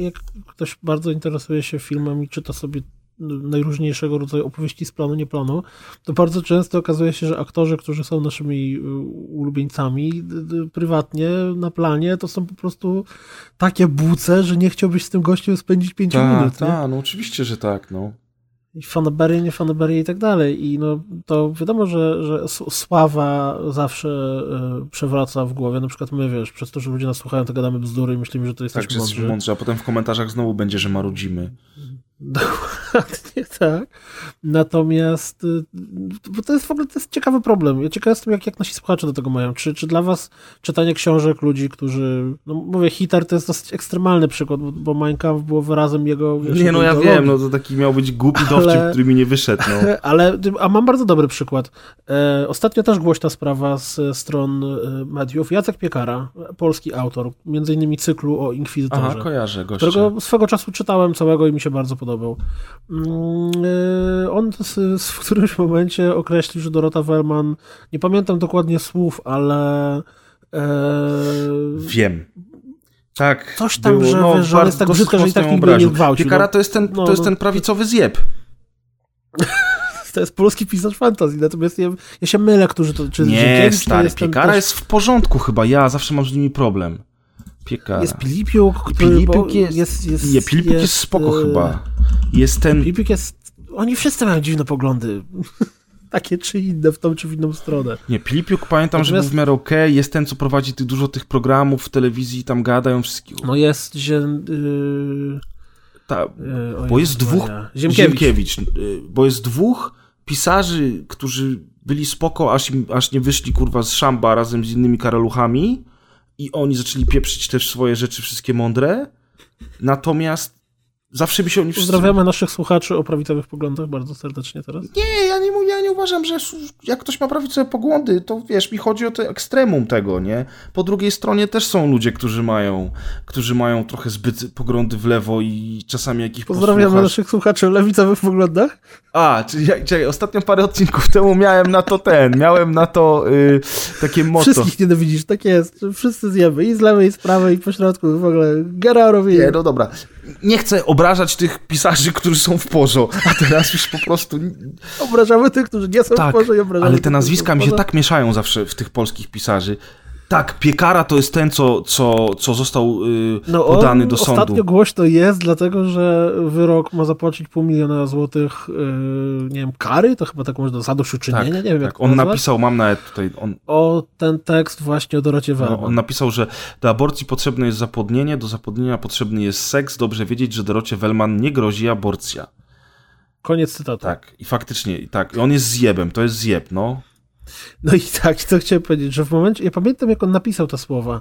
jak ktoś bardzo interesuje się filmem i czyta sobie najróżniejszego rodzaju opowieści z planu, nie planu, to bardzo często okazuje się, że aktorzy, którzy są naszymi y, ulubieńcami, prywatnie na planie, to są po prostu takie buce, że nie chciałbyś z tym gościem spędzić pięciu ta, minut. Tak, no oczywiście, że tak, no. i fanaberie, nie fanaberie i tak dalej. I no, to wiadomo, że, że sława zawsze y, przewraca w głowie. Na przykład my, wiesz, przez to, że ludzie nas słuchają, to gadamy bzdury i myślimy, że to jest tak, że jesteśmy mądrzy, a potem w komentarzach znowu będzie, że marudzimy. Dokładnie tak. Natomiast y, bo to jest w ogóle to jest ciekawy problem. Ja ciekaw jestem, jak, jak nasi słuchacze do tego mają. Czy, czy dla was czytanie książek ludzi, którzy, no mówię, Hitler to jest dosyć ekstremalny przykład, bo, bo Mein Kampf było wyrazem jego wiesz, Nie, no ja wiem, no to taki miał być głupi dowcip, ale, który mi nie wyszedł. No. ale, a mam bardzo dobry przykład. E, ostatnio też głośna sprawa z stron e, mediów. Jacek Piekara, polski autor, między innymi cyklu o Inkwizytorze. Aha, kojarzę gościa. Którego swego czasu czytałem całego i mi się bardzo podobał. Mm, e, on w którymś momencie określił, że Dorota Wellman, nie pamiętam dokładnie słów, ale... E... Wiem. Tak. Coś tam, było, że, no, że jest tak brzydka, że i tak nigdy nie gwałcił. Piekara no. to jest ten, no, to jest no. ten prawicowy zjeb. to jest polski pisarz fantazji, natomiast ja, ja się mylę, którzy to... Czy nie, stary, Piekara też... jest w porządku chyba, ja zawsze mam z nimi problem. Piekara. Jest Pilipiuk, który... Pilipiuk jest... jest, jest, nie, Pilipiuk jest, jest spoko yy... chyba. Jest ten... Pilipiuk jest oni wszyscy mają dziwne poglądy. Takie czy inne w tą czy w inną stronę. Nie, Pilipiuk pamiętam, Natomiast... że był w miarę okej. Okay. Jest ten, co prowadzi tych, dużo tych programów w telewizji tam gadają wszystkich. No jest, że... Yy... Ta, yy, bo jest dwóch... Ziemkiewicz. Ziemkiewicz. Yy, bo jest dwóch pisarzy, którzy byli spoko, aż, im, aż nie wyszli kurwa z szamba razem z innymi karaluchami i oni zaczęli pieprzyć też swoje rzeczy wszystkie mądre. Natomiast Zawsze by się oni wszyscy... Pozdrawiamy naszych słuchaczy o prawicowych poglądach bardzo serdecznie teraz. Nie, ja nie, ja nie uważam, że jak ktoś ma prawicowe poglądy, to wiesz, mi chodzi o to ekstremum tego, nie? Po drugiej stronie też są ludzie, którzy mają, którzy mają trochę zbyt poglądy w lewo i czasami jakich Pozdrawiamy posłuchasz... naszych słuchaczy o lewicowych poglądach. A, czyli czekaj, ostatnio parę odcinków temu miałem na to ten, miałem na to yy, takie motto. Wszystkich nienawidzisz, tak jest. Wszyscy zjemy i z lewej, i z prawej, i po środku, w ogóle. Gerarowi. Nie, no dobra. Nie chcę obrażać tych pisarzy, którzy są w porzo, a teraz już po prostu... Obrażamy tych, którzy nie są tak, w porzo i obrażamy ale te nazwiska mi się tak mieszają zawsze w tych polskich pisarzy. Tak, Piekara to jest ten, co, co, co został yy, no podany do sądu. Ostatnio głośno jest, dlatego że wyrok ma zapłacić pół miliona złotych, yy, nie wiem, kary, to chyba tak można zadośćuczynienia, tak, nie wiem tak. jak On napisał, mam nawet tutaj... On, o ten tekst właśnie o Dorocie Wellman. No, on napisał, że do aborcji potrzebne jest zapłodnienie, do zapłodnienia potrzebny jest seks, dobrze wiedzieć, że Dorocie Wellman nie grozi aborcja. Koniec cytatu. Tak, i faktycznie, tak, on jest zjebem, to jest zjeb, no. No i tak, to chciałem powiedzieć, że w momencie, ja pamiętam jak on napisał te słowa,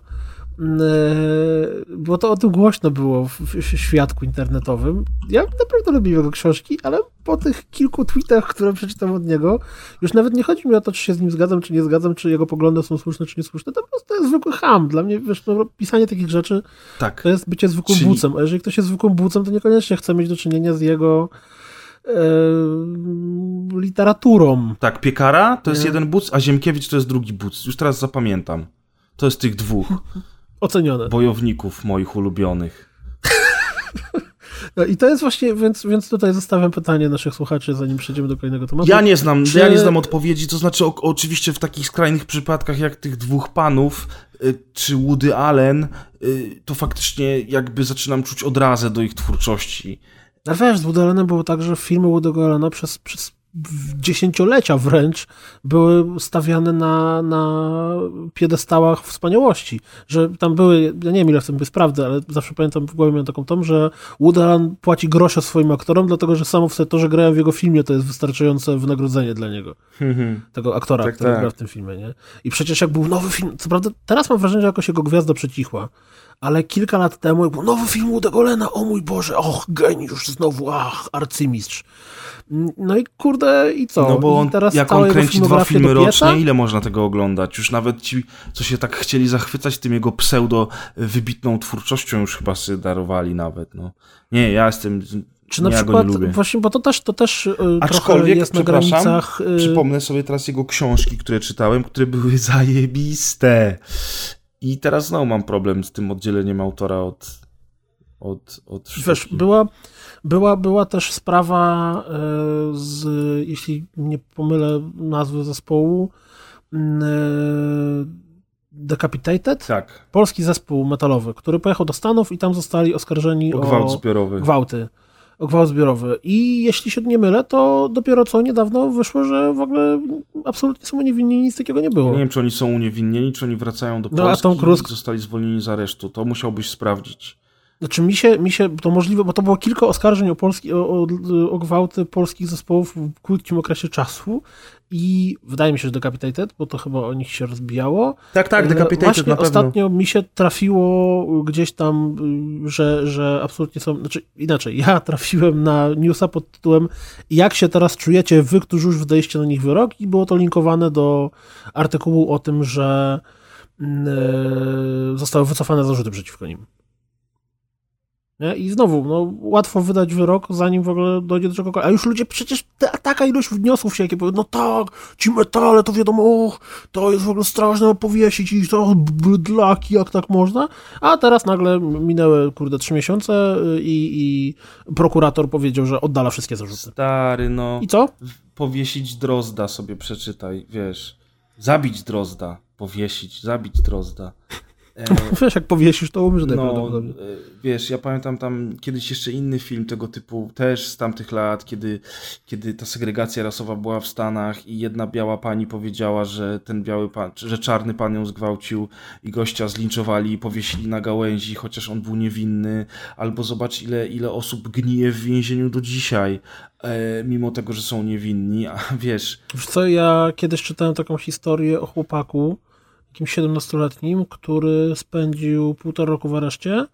mm, e, bo to o tym głośno było w świadku internetowym. Ja naprawdę lubię jego książki, ale po tych kilku tweetach, które przeczytam od niego, już nawet nie chodzi mi o to, czy się z nim zgadzam, czy nie zgadzam, czy jego poglądy są słuszne, czy niesłuszne. To po prostu jest zwykły ham. Dla mnie, wiesz, no, pisanie takich rzeczy tak. to jest bycie zwykłym Czyli... bucem. A jeżeli ktoś jest zwykłym bucem, to niekoniecznie chce mieć do czynienia z jego literaturą. Tak, Piekara to jest jeden buc, a Ziemkiewicz to jest drugi buc. Już teraz zapamiętam. To jest tych dwóch. Ocenione. Bojowników moich ulubionych. No i to jest właśnie, więc, więc tutaj zostawiam pytanie naszych słuchaczy, zanim przejdziemy do kolejnego tematu. Ja nie znam, Czy... ja nie znam odpowiedzi, to znaczy o, oczywiście w takich skrajnych przypadkach jak tych dwóch panów, y, czy Woody Allen, y, to faktycznie jakby zaczynam czuć odrazę do ich twórczości. A wiesz, z Woody Allenem było tak, że filmy Woody'ego Allena przez, przez dziesięciolecia wręcz były stawiane na, na piedestałach wspaniałości, że tam były, ja nie wiem ile w tym jest prawdy, ale zawsze pamiętam, w głowie miałem taką tom, że Woody Allen płaci grosze swoim aktorom, dlatego że samo w to, że grają w jego filmie, to jest wystarczające wynagrodzenie dla niego, mhm. tego aktora, tak, który tak. gra w tym filmie, nie? I przecież jak był nowy film, co prawda teraz mam wrażenie, że jakoś jego gwiazda przecichła, ale kilka lat temu, był nowy film Allena, o mój Boże, och, geniusz znowu, ach, arcymistrz. No i kurde, i co? No bo on, teraz jak on kręci dwa filmy rocznie, ile można tego oglądać? Już nawet ci, co się tak chcieli zachwycać tym jego pseudo wybitną twórczością, już chyba sobie darowali nawet, no. Nie, ja jestem... Czy na nie, przykład, ja właśnie, bo to też, to też Aczkolwiek, jest na granicach... Y, przypomnę sobie teraz jego książki, które czytałem, które były zajebiste. I teraz znowu mam problem z tym oddzieleniem autora od, od, od Wiesz, była, była, była też sprawa e, z, jeśli nie pomylę nazwy zespołu, e, Decapitated? Tak. Polski zespół metalowy, który pojechał do Stanów i tam zostali oskarżeni o, o gwałt zbiorowy. gwałty. O gwałt zbiorowy. I jeśli się nie mylę, to dopiero co niedawno wyszło, że w ogóle absolutnie są uniewinnieni, nic takiego nie było. Nie wiem, czy oni są uniewinnieni, czy oni wracają do No, a Polski Tom Cruise- zostali zwolnieni z aresztu. To musiałbyś sprawdzić. Znaczy mi się, mi się to możliwe, bo to było kilka oskarżeń o, polski, o, o, o gwałty polskich zespołów w krótkim okresie czasu i wydaje mi się, że Decapitated, bo to chyba o nich się rozbijało. Tak, tak, E, Właśnie ostatnio mi się trafiło gdzieś tam, y, że, że absolutnie są, znaczy inaczej, ja trafiłem na newsa pod tytułem jak się teraz czujecie wy, którzy już wydaliście na nich wyrok i było to linkowane do artykułu o tym, że mm, e, zostały wycofane zarzuty przeciwko nim. Nie? I znowu, no, łatwo wydać wyrok, zanim w ogóle dojdzie do czegokolwiek. A już ludzie, przecież ta, taka ilość wniosków się, jakie powiedzą, no tak, ci metale, to wiadomo, och, to jest w ogóle straszne powiesić i to bydlaki, jak tak można. A teraz nagle minęły, kurde, trzy miesiące y, i, i prokurator powiedział, że oddala wszystkie zarzuty. Stary, no. I co? Powiesić drozda sobie przeczytaj, wiesz. Zabić drozda. Powiesić, zabić drozda. E, Wiesz, jak powiesisz, to umrze No, e, wiesz, ja pamiętam tam kiedyś jeszcze inny film tego typu, też z tamtych lat, kiedy, kiedy ta segregacja rasowa była w Stanach i jedna biała pani powiedziała, że ten biały pan, że czarny pan ją zgwałcił i gościa zlinczowali i powiesili na gałęzi, chociaż on był niewinny. Albo zobacz, ile, ile osób gnije w więzieniu do dzisiaj, e, mimo tego, że są niewinni, a wiesz, Wiesz co, ja kiedyś czytałem taką historię o chłopaku, jakimś 17-letnim, który spędził półtora roku w areszcie,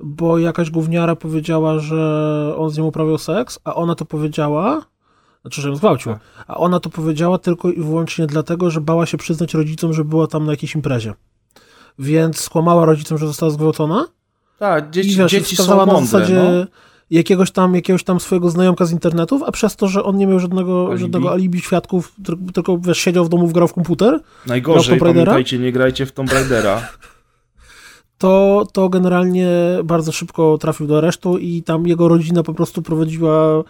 bo jakaś gówniara powiedziała, że on z nią uprawiał seks, a ona to powiedziała, znaczy, że ją zgwałcił, Tak. a ona to powiedziała tylko i wyłącznie dlatego, że bała się przyznać rodzicom, że była tam na jakiejś imprezie. Więc skłamała rodzicom, że została zgwałcona tak, i dzieci, wiesz, dzieci są wskazała na mądre, zasadzie no. Jakiegoś, tam, jakiegoś tam swojego znajomka z internetów, a przez to, że on nie miał żadnego Alibi. żadnego alibi świadków, tylko, tylko wiesz, siedział w domu, grał w komputer, Najgorzej, Raidera? pamiętajcie, nie grajcie w Tomb Raidera. to, to generalnie bardzo szybko trafił do aresztu i tam jego rodzina po prostu prowadziła e,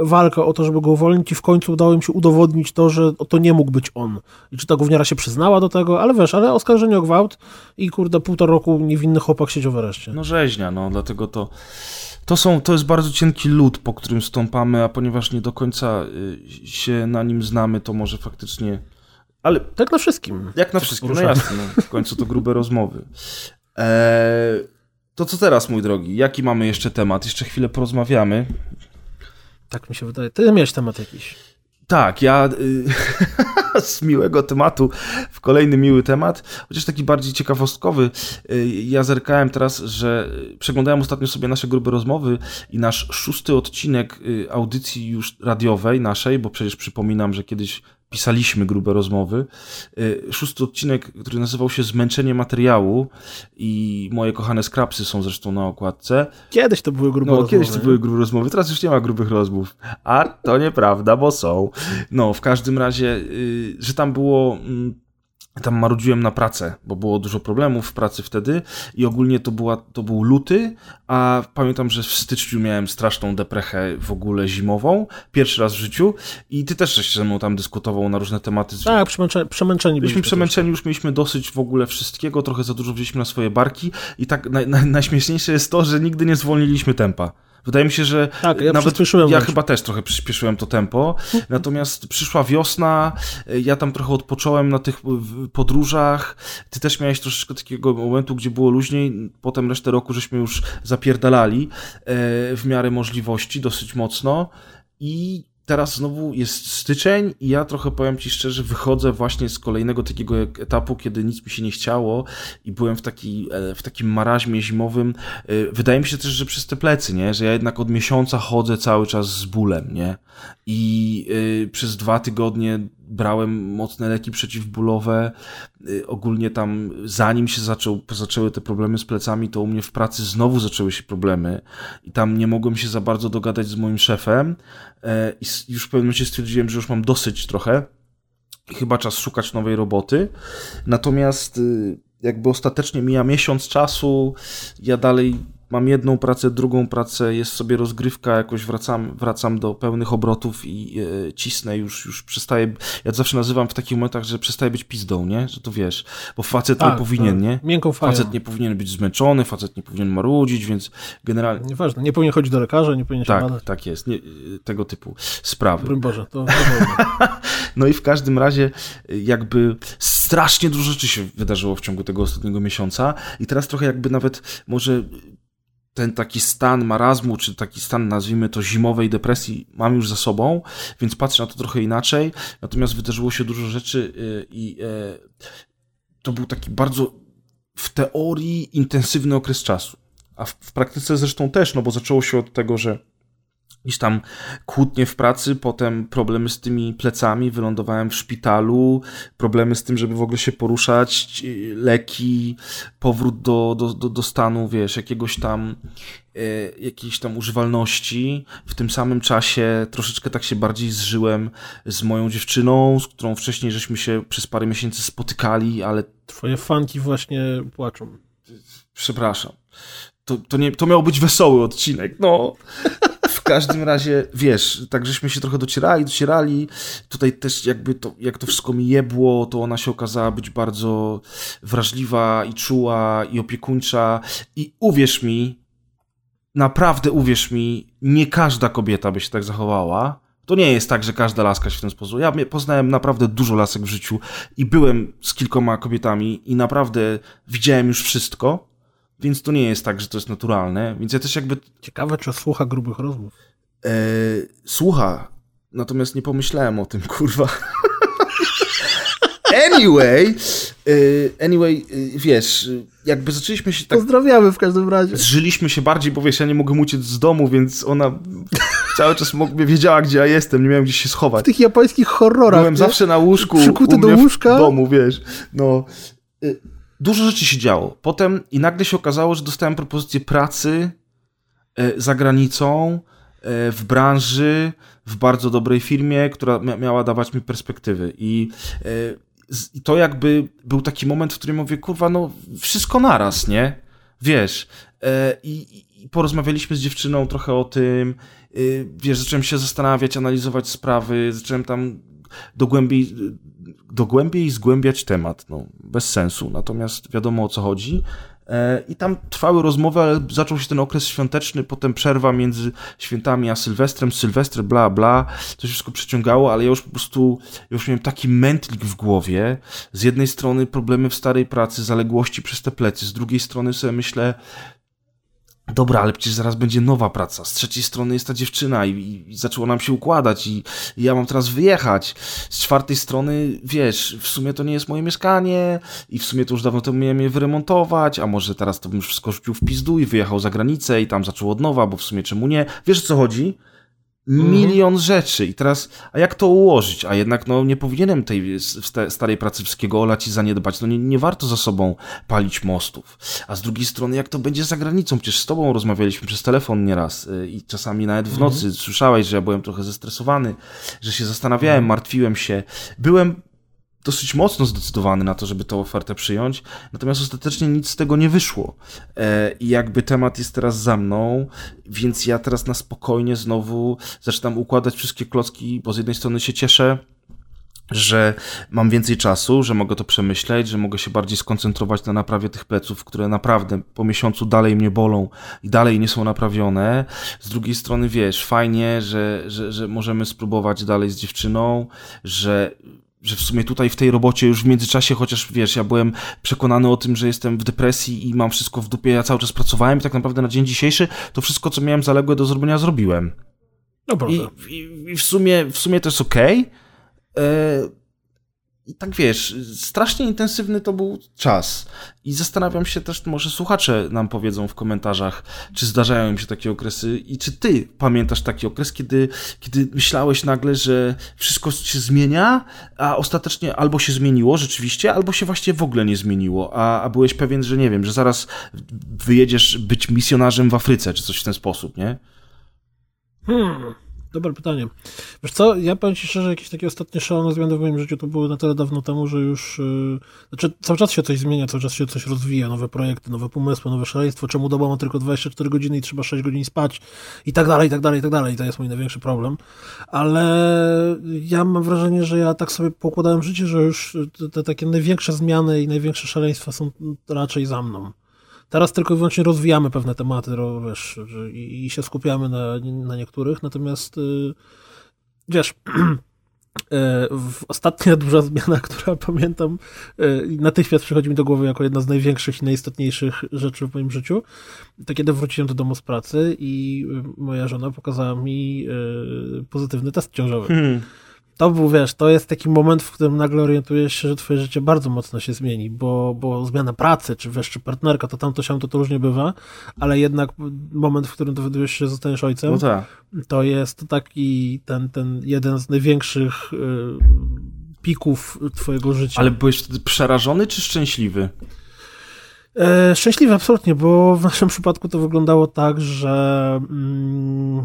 walkę o to, żeby go uwolnić i w końcu udało im się udowodnić to, że to nie mógł być on. I czy ta gówniara się przyznała do tego, ale wiesz, ale oskarżenie o gwałt i kurde półtora roku niewinny chłopak siedział w areszcie. No rzeźnia, no dlatego to. To, są, to jest bardzo cienki lód, po którym stąpamy, a ponieważ nie do końca y, się na nim znamy, to może faktycznie. Ale Tak na wszystkim. jak na wszystkim, no jasne, w końcu to grube rozmowy. Eee, to co teraz, mój drogi? Jaki mamy jeszcze temat? Jeszcze chwilę porozmawiamy. Tak mi się wydaje. Ty miałeś temat jakiś. Tak, ja y, z miłego tematu w kolejny miły temat, chociaż taki bardziej ciekawostkowy. Y, ja zerkałem teraz, że y, przeglądałem ostatnio sobie nasze grube rozmowy i nasz szósty odcinek y, audycji już radiowej naszej, bo przecież przypominam, że kiedyś pisaliśmy grube rozmowy. Y, Szósty odcinek, który nazywał się Zmęczenie materiału i moje kochane skrapsy są zresztą na okładce. Kiedyś to były grube No, rozmowy, kiedyś to były grube rozmowy, teraz już nie ma grubych rozmów. A to nieprawda, bo są. No, w każdym razie, y, że tam było. Tam marudziłem na pracę, bo było dużo problemów w pracy wtedy i ogólnie to, była, to był luty, a pamiętam, że w styczniu miałem straszną deprechę w ogóle zimową, pierwszy raz w życiu i ty też żeś ze mną tam dyskutował na różne tematy. Tak, przemęczeni, przemęczeni Byliśmy byliśmy przemęczeni, już mieliśmy dosyć w ogóle wszystkiego, trochę za dużo wzięliśmy na swoje barki i tak naj, najśmieszniejsze jest to, że nigdy nie zwolniliśmy tempa. Wydaje mi się, że Tak, ja nawet przyspieszyłem ja chyba też trochę przyspieszyłem to tempo. Natomiast przyszła wiosna, ja tam trochę odpocząłem na tych podróżach. Ty też miałeś troszeczkę takiego momentu, gdzie było luźniej. Potem resztę roku żeśmy już zapierdalali e, w miarę możliwości dosyć mocno. I teraz znowu jest styczeń i ja trochę powiem ci szczerze, wychodzę właśnie z kolejnego takiego etapu, kiedy nic mi się nie chciało i byłem w, taki, e, w takim maraźmie zimowym. E, Wydaje mi się też, że przez te plecy, nie? Że ja jednak od miesiąca chodzę cały czas z bólem, nie? I y, przez dwa tygodnie brałem mocne leki przeciwbólowe. Y, ogólnie tam, zanim się zaczął, zaczęły te problemy z plecami, to u mnie w pracy znowu zaczęły się problemy i tam nie mogłem się za bardzo dogadać z moim szefem e, i już w pewnym momencie stwierdziłem, że już mam dosyć trochę i chyba czas szukać nowej roboty. Natomiast y, jakby ostatecznie mija miesiąc czasu, ja dalej mam jedną pracę, drugą pracę, jest sobie rozgrywka, jakoś wracam, wracam do pełnych obrotów i e, cisnę, już, już przestaję, ja to zawsze nazywam w takich momentach, że przestaje być pizdą, nie? Że to wiesz, bo facet Tak, nie powinien, tak. nie? Miękką fają. Facet nie powinien być zmęczony, facet nie powinien marudzić, więc generalnie... Nieważne, nie powinien chodzić do lekarza, nie powinien się Tak, badać. tak jest, nie, tego typu sprawy. Broń Boże, to. No i w każdym razie y, jakby strasznie dużo rzeczy się wydarzyło w ciągu tego ostatniego miesiąca i teraz trochę jakby nawet może ten taki stan marazmu, czy taki stan, nazwijmy to, zimowej depresji mam już za sobą, więc patrzę na to trochę inaczej. Natomiast wydarzyło się dużo rzeczy y, i e, to był taki bardzo w teorii intensywny okres czasu. A w, w praktyce zresztą też, no bo zaczęło się od tego, że gdzieś tam kłótnie w pracy, potem problemy z tymi plecami, wylądowałem w szpitalu, problemy z tym, żeby w ogóle się poruszać, leki, powrót do, do, do, do stanu, wiesz, jakiegoś tam e, jakiejś tam używalności. W tym samym czasie troszeczkę tak się bardziej zżyłem z moją dziewczyną, z którą wcześniej żeśmy się przez parę miesięcy spotykali, ale Twoje fanki właśnie płaczą. przepraszam. To, to, nie, to miał być wesoły odcinek, no. Każdym razie, wiesz, tak żeśmy się trochę docierali, docierali. Tutaj też jakby to, jak to wszystko mi jebło, to ona się okazała być bardzo wrażliwa i czuła i opiekuńcza. I uwierz mi, naprawdę uwierz mi, nie każda kobieta by się tak zachowała. To nie jest tak, że każda laska się w ten sposób. Ja poznałem naprawdę dużo lasek w życiu i byłem z kilkoma kobietami i naprawdę widziałem już wszystko, więc to nie jest tak, że to jest naturalne. Więc ja też jakby Ciekawe, czy słucha grubych rozmów. e, słucha, natomiast nie pomyślałem o tym, kurwa. anyway, e, anyway, e, wiesz, jakby zaczęliśmy się tak Pozdrawiamy w każdym razie. zżyliśmy się bardziej, bo wiesz, ja nie mogłem uciec z domu, więc ona cały czas wiedziała, gdzie ja jestem, nie miałem gdzie się W schować. tych japońskich horrorach. Byłem nie? zawsze na łóżku, Przykuty u do łóżka. w domu, wiesz. No, dużo rzeczy się działo. Potem i nagle się okazało, że dostałem propozycję pracy y, za granicą, y, w branży, w bardzo dobrej firmie, która mia- miała dawać mi perspektywy. I z- i to jakby był taki moment, w którym mówię, kurwa, no wszystko naraz, nie? Wiesz. E, I, i- porozmawialiśmy z dziewczyną trochę o tym. Wiesz, zacząłem się zastanawiać, analizować sprawy, zacząłem tam dogłębiej, dogłębiej zgłębiać temat. No, bez sensu, natomiast wiadomo o co chodzi. E, I tam trwały rozmowy, ale zaczął się ten okres świąteczny, potem przerwa między świętami a Sylwestrem, Sylwestr, bla, bla. To się wszystko przeciągało, ale ja już po prostu, już miałem taki mętlik w głowie. Z jednej strony problemy w starej pracy, zaległości przez te plecy, z drugiej strony sobie myślę, Dobra, ale przecież zaraz będzie nowa praca. Z trzeciej strony jest ta dziewczyna i, i zaczęło nam się układać i, i ja mam teraz wyjechać. Z czwartej strony, wiesz, w sumie to nie jest moje mieszkanie i w sumie to już dawno temu miałem je wyremontować, a może teraz to bym już wszystko rzucił w pizdu i wyjechał za granicę i tam zaczął od nowa, bo w sumie czemu nie? Wiesz o co chodzi? Milion rzeczy i teraz, a jak to ułożyć? A jednak no nie powinienem tej starej pracy wszystkiego olać i zaniedbać. No nie, nie warto za sobą palić mostów. A z drugiej strony, jak to będzie za granicą? Przecież z tobą rozmawialiśmy przez telefon nieraz y, i czasami nawet w nocy. Słyszałeś, że ja byłem trochę zestresowany, że się zastanawiałem, martwiłem się. Byłem dosyć mocno zdecydowany na to, żeby tę ofertę przyjąć, natomiast ostatecznie nic z tego nie wyszło. E, I jakby temat jest teraz za mną, więc ja teraz na spokojnie znowu zaczynam układać wszystkie klocki, bo z jednej strony się cieszę, że mam więcej czasu, że mogę to przemyśleć, że mogę się bardziej skoncentrować na naprawie tych pleców, które naprawdę po miesiącu dalej mnie bolą i dalej nie są naprawione. Z drugiej strony, wiesz, fajnie, że, że, że możemy spróbować dalej z dziewczyną, że że w sumie tutaj w tej robocie już w międzyczasie, chociaż wiesz, ja byłem przekonany o tym, że jestem w depresji i mam wszystko w dupie, ja cały czas pracowałem i tak naprawdę na dzień dzisiejszy to wszystko, co miałem zaległe do zrobienia, zrobiłem. No. I, i, i w, sumie, w sumie to jest okej. E, I tak wiesz, strasznie intensywny to był czas. I zastanawiam się też, może słuchacze nam powiedzą w komentarzach, czy zdarzają im się takie okresy i czy ty pamiętasz taki okres, kiedy, kiedy myślałeś nagle, że wszystko się zmienia, a ostatecznie albo się zmieniło rzeczywiście, albo się właściwie w ogóle nie zmieniło, a, a byłeś pewien, że nie wiem, że zaraz wyjedziesz być misjonarzem w Afryce, czy coś w ten sposób, nie? Hmm. Dobre pytanie. Wiesz co, ja powiem Ci szczerze, jakieś takie ostatnie szalone zmiany w moim życiu to były na tyle dawno temu, że już... Yy, znaczy, cały czas się coś zmienia, cały czas się coś rozwija, nowe projekty, nowe pomysły, nowe szaleństwo, czemu doba ma tylko 24 godziny i trzeba 6 godzin spać i tak dalej, i tak dalej, i tak dalej. I to jest mój największy problem. Ale ja mam wrażenie, że ja tak sobie pokładałem życie, że już te, te takie największe zmiany i największe szaleństwa są raczej za mną. Teraz tylko i wyłącznie rozwijamy pewne tematy, wiesz, i, się skupiamy na, na niektórych, natomiast y, wiesz, e, ostatnia duża zmiana, która pamiętam, e, natychmiast przychodzi mi do głowy jako jedna z największych i najistotniejszych rzeczy w moim życiu, to kiedy wróciłem do domu z pracy i moja żona pokazała mi pozytywny test ciążowy. Hmm to był, wiesz, to jest taki moment, w którym nagle orientujesz się, że twoje życie bardzo mocno się zmieni, bo, bo zmiana pracy, czy wiesz, czy partnerka, to tamto się to, to różnie bywa, ale jednak moment, w którym dowiadujesz się, że zostaniesz ojcem, no tak. to jest taki ten, ten jeden z największych y, pików twojego życia. Ale byłeś wtedy przerażony, czy szczęśliwy? E, szczęśliwy, absolutnie, bo w naszym przypadku to wyglądało tak, że mm,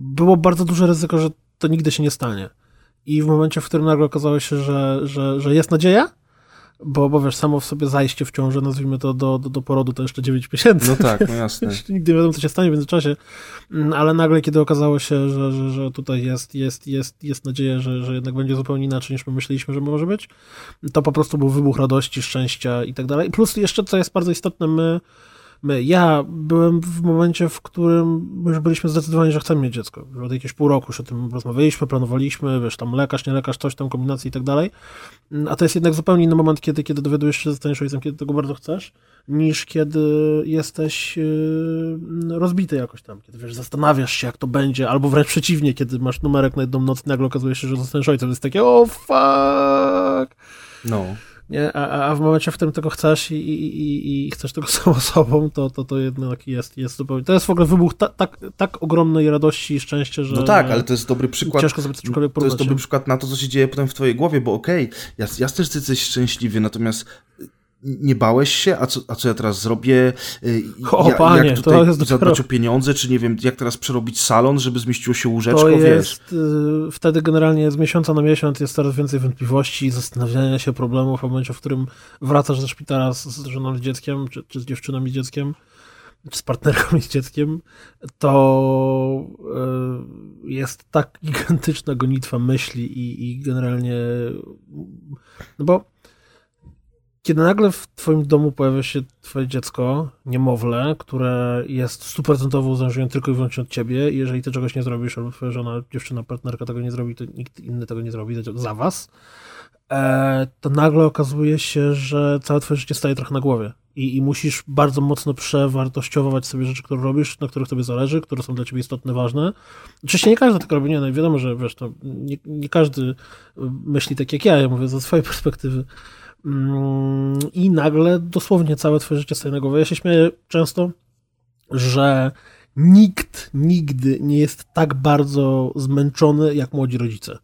było bardzo duże ryzyko, że to nigdy się nie stanie. I w momencie, w którym nagle okazało się, że, że, że jest nadzieja, bo, bo wiesz, samo w sobie zajście w ciąży, nazwijmy to do, do, do porodu, to jeszcze 9 miesięcy. No tak, no jasne. nigdy nie wiadomo, co się stanie w międzyczasie, mm, ale nagle, kiedy okazało się, że, że, że tutaj jest, jest, jest, jest nadzieja, że, że jednak będzie zupełnie inaczej, niż my myśleliśmy, że może być, to po prostu był wybuch radości, szczęścia i tak dalej. Plus jeszcze, co jest bardzo istotne, my. Ja byłem w momencie, w którym już byliśmy zdecydowani, że chcemy mieć dziecko. Od jakiegoś pół roku już o tym rozmawialiśmy, planowaliśmy, wiesz, tam lekarz, nie lekarz, coś tam, kombinacji i tak dalej. A to jest jednak zupełnie inny moment, kiedy, kiedy dowiadujesz się, że zostaniesz ojcem, kiedy tego bardzo chcesz, niż kiedy jesteś yy, rozbity jakoś tam, kiedy wiesz, zastanawiasz się, jak to będzie, albo wręcz przeciwnie, kiedy masz numerek na jedną noc i nagle okazuje się, że zostaniesz ojcem. Jest takie, o oh, fuck! No nie? A, a w momencie, w którym tego chcesz i, i, i chcesz tego samą sobą, to, to, to jednak jest, jest zupełnie... To jest w ogóle wybuch ta, tak, tak ogromnej radości i szczęścia, że... No tak, ale to jest dobry przykład... Ciężko sobie cokolwiek To jest dobry przykład na to, co się dzieje potem w twojej głowie, bo okej, okay, ja, ja też jesteś szczęśliwy, natomiast nie bałeś się? A co, a co ja teraz zrobię? Y, o, ja, panie, jak tutaj to jest zadbać dopiero... o pieniądze, czy nie wiem, jak teraz przerobić salon, żeby zmieściło się łóżeczko, to jest, wiesz? Y, wtedy generalnie z miesiąca na miesiąc jest coraz więcej wątpliwości, zastanawiania się problemów, w momencie, w którym wracasz ze szpitala z, z żoną i dzieckiem, czy, czy z dziewczyną i dzieckiem, czy z partnerką i z dzieckiem, to y, jest tak gigantyczna gonitwa myśli i, i generalnie no bo kiedy nagle w twoim domu pojawia się twoje dziecko, niemowlę, które jest stuprocentowo uzależnione tylko i wyłącznie od ciebie i jeżeli ty czegoś nie zrobisz, albo twoja żona, dziewczyna, partnerka tego nie zrobi, to nikt inny tego nie zrobi za was, e, to nagle okazuje się, że całe twoje życie staje trochę na głowie i, i musisz bardzo mocno przewartościować sobie rzeczy, które robisz, na których tobie zależy, które są dla ciebie istotne, ważne. Oczywiście nie każdy tak robi, nie, no wiadomo, że wiesz, to nie, nie każdy myśli tak jak ja, ja mówię ze swojej perspektywy, i nagle dosłownie całe twoje życie głowę. Ja się śmieję często, że nikt nigdy nie jest tak bardzo zmęczony jak młodzi rodzice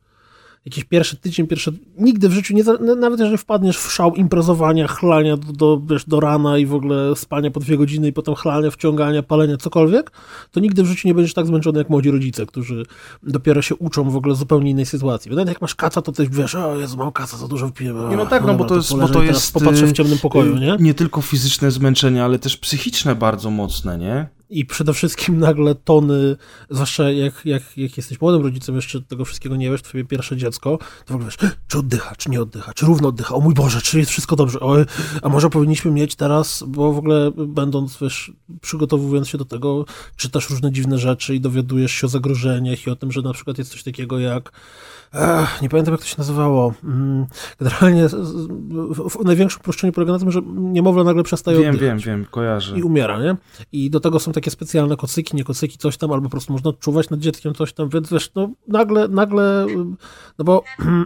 jakiś pierwszy tydzień, pierwszy... Nigdy w życiu, nie, nawet jeżeli wpadniesz w szał imprezowania, chlania do, do, wiesz, do rana i w ogóle spania po dwie godziny i potem chlania, wciągania, palenia, cokolwiek, to nigdy w życiu nie będziesz tak zmęczony jak młodzi rodzice, którzy dopiero się uczą w ogóle zupełnie innej sytuacji. Nawet jak masz kaca, to też wiesz, o Jezu, mam kaca, za dużo wypiłem. Nie, no tak, no, no bo to jest... Bo to jest popatrzę w ciemnym pokoju, y, nie? Nie tylko fizyczne zmęczenie, ale też psychiczne bardzo mocne, nie? I przede wszystkim nagle tony, zwłaszcza jak, jak, jak jesteś młodym rodzicem, jeszcze tego wszystkiego nie wiesz, twoje pierwsze dziecko, to w ogóle wiesz, czy oddycha, czy nie oddycha, czy równo oddycha, o mój Boże, czy jest wszystko dobrze, o, a może powinniśmy mieć teraz, bo w ogóle będąc, wiesz, przygotowując się do tego, czytasz różne dziwne rzeczy i dowiadujesz się o zagrożeniach i o tym, że na przykład jest coś takiego jak Ech, nie pamiętam, jak to się nazywało. Mm, generalnie w największym uproszczeniu polega na tym, że niemowlę nagle przestaje Wiem, oddychać. wiem, wiem, kojarzę. I umiera, nie? I do tego są takie specjalne kocyki, nie kocyki, coś tam, albo po prostu można czuwać nad dzieckiem, coś tam, więc wiesz, no nagle, nagle, no bo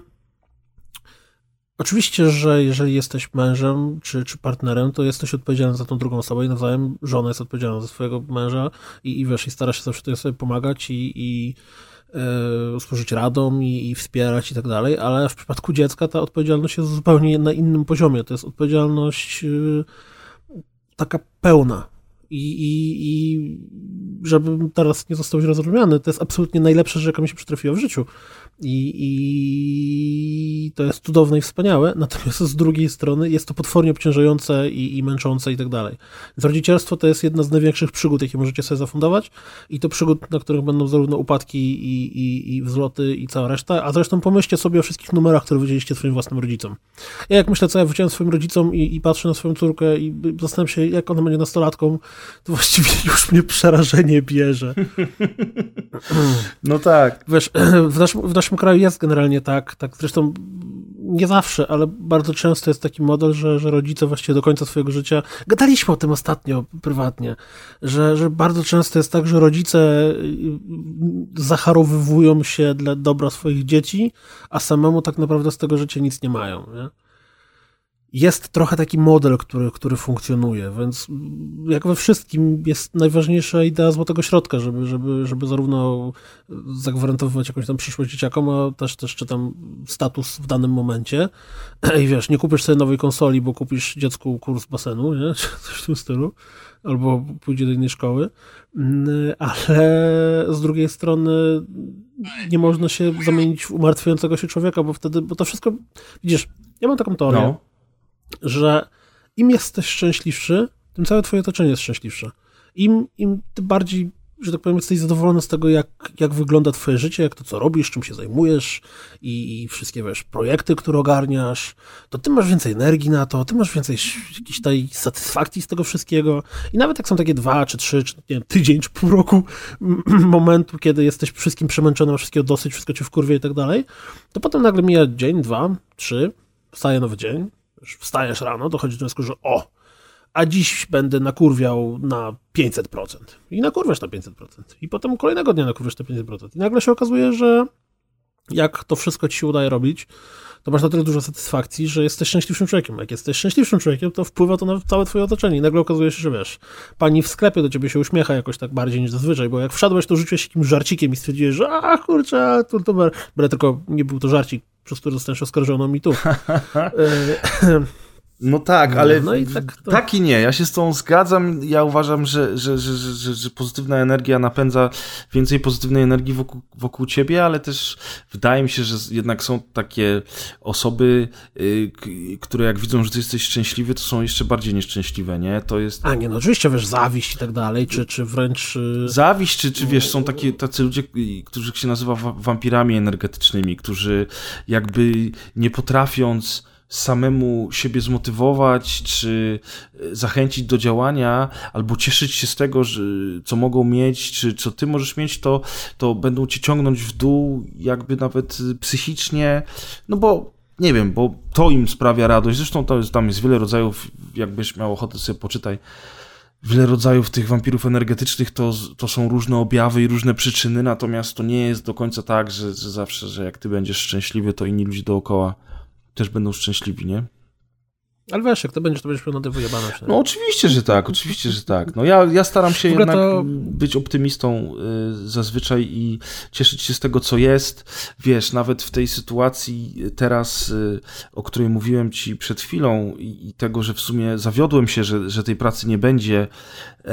Oczywiście, że jeżeli jesteś mężem czy, czy partnerem, to jesteś odpowiedzialny za tą drugą osobę i nawzajem żona jest odpowiedzialna za swojego męża i, i wiesz, i stara się zawsze sobie pomagać i, i E, służyć radą i, i, wspierać i tak dalej, ale w przypadku dziecka ta odpowiedzialność jest zupełnie na innym poziomie. To jest odpowiedzialność e, taka pełna. I, i, i żebym teraz nie został źle zrozumiany, to jest absolutnie najlepsza rzecz, jaka mi się przytrafiła w życiu. I, I to jest cudowne i wspaniałe, natomiast z drugiej strony jest to potwornie obciążające i, i męczące i tak dalej. Więc rodzicielstwo to jest jedna z największych przygód, jakie możecie sobie zafundować i to przygód, na których będą zarówno upadki i, i, i wzloty i cała reszta, a zresztą pomyślcie sobie o wszystkich numerach, które wydzieliście swoim własnym rodzicom. Ja jak myślę, co ja wyciąłem swoim rodzicom i, i patrzę na swoją córkę i zastanawiam się, jak ona będzie nastolatką, to właściwie już mnie przerażenie bierze. No tak. Wiesz, w naszym, w naszym kraju jest generalnie tak, tak zresztą nie zawsze, ale bardzo często jest taki model, że, że rodzice właściwie do końca swojego życia, gadaliśmy o tym ostatnio prywatnie, że, że bardzo często jest tak, że rodzice zacharowywują się dla dobra swoich dzieci, a samemu tak naprawdę z tego życia nic nie mają. Nie? Jest trochę taki model, który, który funkcjonuje, więc jak we wszystkim jest najważniejsza idea złotego środka, żeby, żeby, żeby zarówno zagwarantować jakąś tam przyszłość dzieciakom, a też, też czy tam status w danym momencie. I wiesz, nie kupisz sobie nowej konsoli, bo kupisz dziecku kurs basenu, nie? czy coś w tym stylu, albo pójdzie do innej szkoły, ale z drugiej strony nie można się zamienić w umartwiającego się człowieka, bo wtedy, bo to wszystko, widzisz, ja mam taką teorię, no że im jesteś szczęśliwszy, tym całe twoje otoczenie jest szczęśliwsze. Im, im ty bardziej, że tak powiem, jesteś zadowolony z tego, jak, jak wygląda twoje życie, jak to, co robisz, czym się zajmujesz i, i wszystkie, wiesz, projekty, które ogarniasz, to ty masz więcej energii na to, ty masz więcej jakiejś tej satysfakcji z tego wszystkiego i nawet jak są takie dwa, czy trzy, czy nie wiem, tydzień, czy pół roku momentu, kiedy jesteś wszystkim przemęczony, masz wszystkiego dosyć, wszystko cię wkurwie i tak dalej, to potem nagle mija dzień, dwa, trzy, wstaje nowy dzień, wstajesz rano, dochodzi do wniosku, że o, a dziś będę nakurwiał na 500%. I nakurwiasz na 500%. I potem kolejnego dnia nakurwiasz na 500%. I nagle się okazuje, że jak to wszystko ci się udaje robić, to masz na tyle dużo satysfakcji, że jesteś szczęśliwszym człowiekiem. Jak jesteś szczęśliwszym człowiekiem, to wpływa to na całe twoje otoczenie. I nagle okazuje się, że wiesz, pani w sklepie do ciebie się uśmiecha jakoś tak bardziej niż zazwyczaj, bo jak wszedłeś, to rzuciłeś jakimś żarcikiem i stwierdziłeś, że a kurczę, to, to, to tylko nie był to żarcik, przez który zostaniesz oskarżoną mi tu. No tak, ale no i tak, to... tak, i nie. Ja się z tą zgadzam. Ja uważam, że, że, że, że, że pozytywna energia napędza więcej pozytywnej energii wokół, wokół ciebie, ale też wydaje mi się, że jednak są takie osoby, yy, które jak widzą, że ty jesteś szczęśliwy, to są jeszcze bardziej nieszczęśliwe, nie? To jest... A nie, no oczywiście, wiesz, zawiść i tak dalej, czy, czy wręcz... Yy... Zawiść, czy, czy wiesz, są takie, tacy ludzie, którzy się nazywa wampirami energetycznymi, którzy jakby nie potrafiąc samemu siebie zmotywować, czy e, zachęcić do działania, albo cieszyć się z tego, że, co mogą mieć, czy co ty możesz mieć, to, to będą cię ciągnąć w dół, jakby nawet psychicznie, no bo nie wiem, bo to im sprawia radość. Zresztą to jest, tam jest wiele rodzajów, jakbyś miał ochotę sobie poczytaj, wiele rodzajów tych wampirów energetycznych to, to są różne objawy i różne przyczyny, natomiast to nie jest do końca tak, że, że zawsze, że jak ty będziesz szczęśliwy, to inni ludzie dookoła też będą szczęśliwi, nie? Ale wiesz, jak to będziesz, to będziesz miał na wyjebane. No oczywiście, że tak, oczywiście, że tak. No ja, ja staram się jednak to... być optymistą y, zazwyczaj i cieszyć się z tego, co jest. Wiesz, nawet w tej sytuacji teraz, y, o której mówiłem ci przed chwilą i, i, tego, że w sumie zawiodłem się, że, że tej pracy nie będzie, y,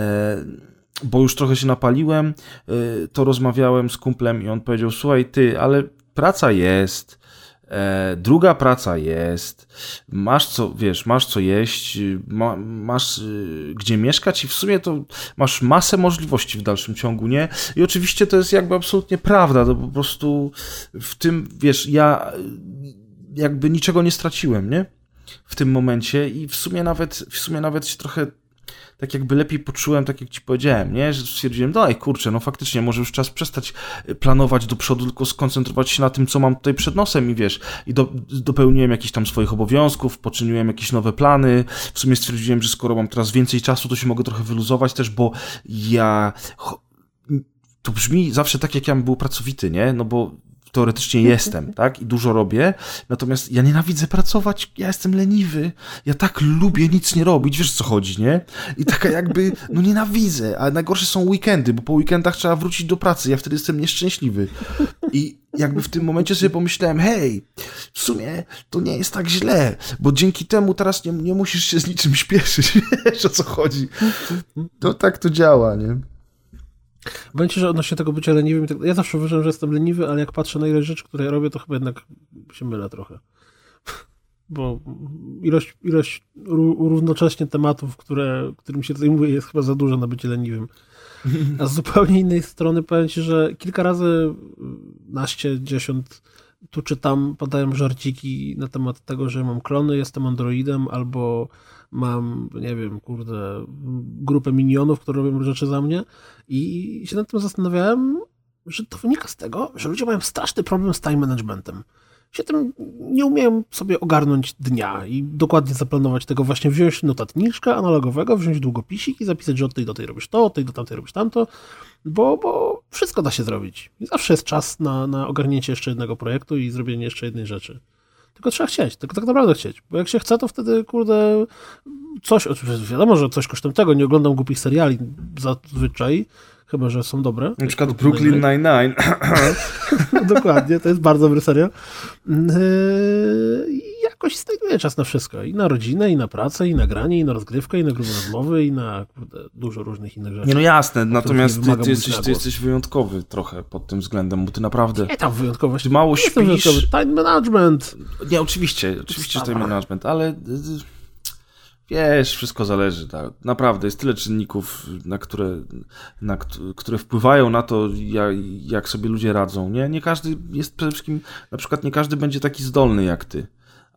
bo już trochę się napaliłem, y, to rozmawiałem z kumplem i on powiedział, słuchaj ty, ale praca jest, E, druga praca jest, masz co, wiesz, masz co jeść, ma, masz y, gdzie mieszkać i w sumie to masz masę możliwości w dalszym ciągu, nie? I oczywiście to jest jakby absolutnie prawda, to po prostu w tym, wiesz, ja jakby niczego nie straciłem, nie? W tym momencie i w sumie nawet, w sumie nawet się trochę tak jakby lepiej poczułem, tak jak ci powiedziałem, nie? Że stwierdziłem, daj kurczę, no faktycznie, może już czas przestać y, planować do przodu, tylko skoncentrować się na tym, co mam tutaj przed nosem i wiesz, i do, dopełniłem jakichś tam swoich obowiązków, poczyniłem jakieś nowe plany, w sumie stwierdziłem, że skoro mam teraz więcej czasu, to się mogę trochę wyluzować też, bo ja to brzmi zawsze tak, jak ja bym był pracowity, nie? No bo teoretycznie jestem, tak? I dużo robię. Natomiast ja nienawidzę pracować, ja jestem leniwy. Ja tak lubię nic nie robić, wiesz co chodzi, nie? I taka jakby, no nienawidzę. A najgorsze są weekendy, bo po weekendach trzeba wrócić do pracy. Ja wtedy jestem nieszczęśliwy. I jakby w tym momencie sobie pomyślałem, hej, w sumie to nie jest tak źle, bo dzięki temu teraz nie, nie musisz się z niczym śpieszyć. Wiesz o co chodzi. To tak to działa, nie? Powiem że odnośnie tego bycia leniwym, tak, ja zawsze uważam, że jestem leniwy, ale jak patrzę na ile rzeczy, które ja robię, to chyba jednak się mylę trochę. Bo ilość, ilość równocześnie tematów, które, którym się zajmuję, jest chyba za duża na bycie leniwym. A z zupełnie innej strony powiem ci, że kilka razy, naście, dziesiąt, tu czy tam padają żarciki na temat tego, że mam klony, jestem androidem, albo mam, nie wiem, kurde, grupę minionów, które robią rzeczy za mnie i się nad tym zastanawiałem, że to wynika z tego, że ludzie mają straszny problem z time managementem się tym nie umieją sobie ogarnąć dnia i dokładnie zaplanować tego, właśnie wziąć notatniczkę analogowego, wziąć długopisik i zapisać, że od tej do tej robisz to, od tej do tamtej robisz tamto, bo, bo wszystko da się zrobić. Zawsze jest czas na, na ogarnięcie jeszcze jednego projektu i zrobienie jeszcze jednej rzeczy. Tylko trzeba chcieć, tylko tak naprawdę chcieć, bo jak się chce, to wtedy, kurde, coś, wiadomo, że coś kosztem tego, nie oglądam głupich seriali zazwyczaj, chyba że są dobre. Na przykład Brooklyn Nine-Nine. Dokładnie, to jest bardzo dobry serial. Yy, jakoś znajduję czas na wszystko. I na rodzinę, i na pracę, i na granie, i na rozgrywkę, i na grube rozmowy, i na dużo różnych innych rzeczy. Nie no jasne, natomiast ty, ty, jesteś, ty jesteś wyjątkowy trochę pod tym względem, bo ty naprawdę... Nie tam wyjątkowość. Ty mało śpisz. Time management. Nie, oczywiście, oczywiście, że time management, ale Wiesz, wszystko zależy. Tak. Naprawdę, jest tyle czynników, na które, na, które wpływają na to, jak, jak sobie ludzie radzą. Nie? nie każdy jest przede wszystkim, na przykład nie każdy będzie taki zdolny jak ty.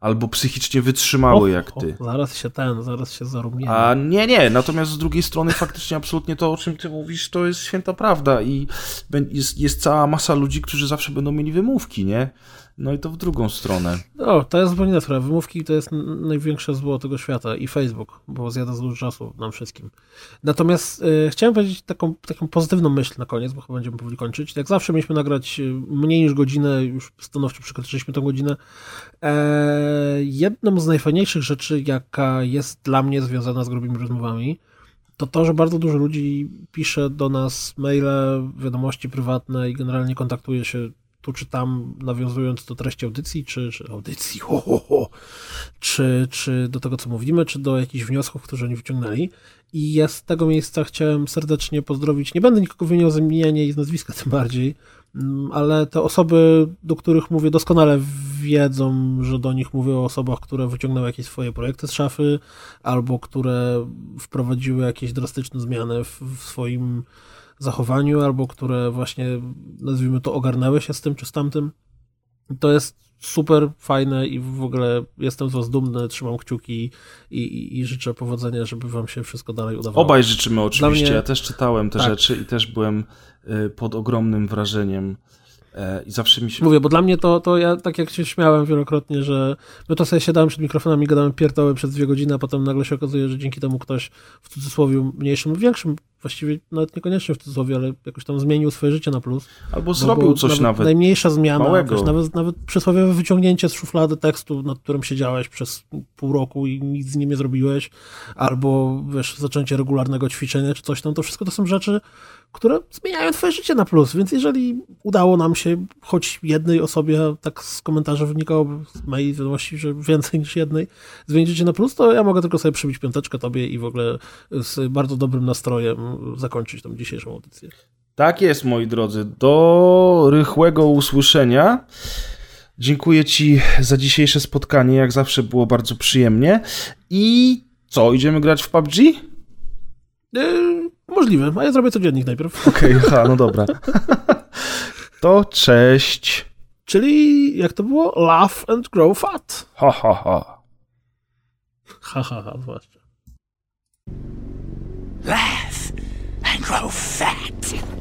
Albo psychicznie wytrzymały jak ty. O, zaraz się ten, zaraz się zarumiemy. A nie, nie. Natomiast z drugiej strony faktycznie absolutnie to, o czym ty mówisz, to jest święta prawda i jest, jest cała masa ludzi, którzy zawsze będą mieli wymówki, nie? No i to w drugą stronę. O, to jest zupełnie sprawa. Wymówki to jest największe zło tego świata i Facebook, bo zjada za dużo czasu nam wszystkim. Natomiast y, chciałem powiedzieć taką, taką pozytywną myśl na koniec, bo chyba będziemy powoli kończyć. Jak zawsze mieliśmy nagrać y, mniej niż godzinę, już stanowczo przekroczyliśmy tę godzinę. E, jedną z najfajniejszych rzeczy, jaka jest dla mnie związana z grubymi rozmowami, to to, że bardzo dużo ludzi pisze do nas maile, wiadomości prywatne i generalnie kontaktuje się tu czy tam, nawiązując do treści audycji, czy, czy audycji, ho, ho, ho, czy, czy do tego, co mówimy, czy do jakichś wniosków, które oni wyciągnęli. I ja z tego miejsca chciałem serdecznie pozdrowić, nie będę nikogo wymieniał z imienia i z nazwiska tym bardziej, mm, ale te osoby, do których mówię, doskonale wiedzą, że do nich mówię o osobach, które wyciągnęły jakieś swoje projekty z szafy, albo które wprowadziły jakieś drastyczne zmiany w, w swoim zachowaniu, albo które właśnie, nazwijmy to, ogarnęły się z tym czy z tamtym. To jest super fajne i w ogóle jestem z was dumny, trzymam kciuki i, i, i, życzę powodzenia, żeby wam się wszystko dalej udawało. Obaj życzymy oczywiście, mnie... ja też czytałem te tak. rzeczy i też byłem y, pod ogromnym wrażeniem I zawsze mi się... Mówię, bo dla mnie to, to ja tak jak się śmiałem wielokrotnie, że my to sobie siadałem przed mikrofonami, gadałem pierdoły przez dwie godziny, a potem nagle się okazuje, że dzięki temu ktoś w cudzysłowie mniejszym większym, właściwie nawet niekoniecznie w cudzysłowie, ale jakoś tam zmienił swoje życie na plus. Albo zrobił coś nawet, nawet Najmniejsza zmiana, nawet, nawet przysłowiowe wyciągnięcie z szuflady tekstu, nad którym siedziałeś przez pół roku i nic z nim nie zrobiłeś, albo wiesz, zaczęcie regularnego ćwiczenia czy coś tam, to wszystko to są rzeczy, które zmieniają twoje życie na plus, więc jeżeli udało nam się choć jednej osobie, tak z komentarzy wynikało z mojej wiadomości, że więcej niż jednej, zmienić życie na plus, to ja mogę tylko sobie przybić piąteczkę tobie i w ogóle z bardzo dobrym nastrojem zakończyć tą dzisiejszą audycję. Tak jest, moi drodzy. Do rychłego usłyszenia. Dziękuję Ci za dzisiejsze spotkanie. Jak zawsze było bardzo przyjemnie. I co, idziemy grać w PUBG? Yy, Możliwe, a ja zrobię codziennik najpierw. Okej, okay, no dobra. To cześć. Czyli jak to było? Laugh and grow fat. Ha, ha, ha. Ha, ha, ha, zwłaszcza. Laugh and grow fat.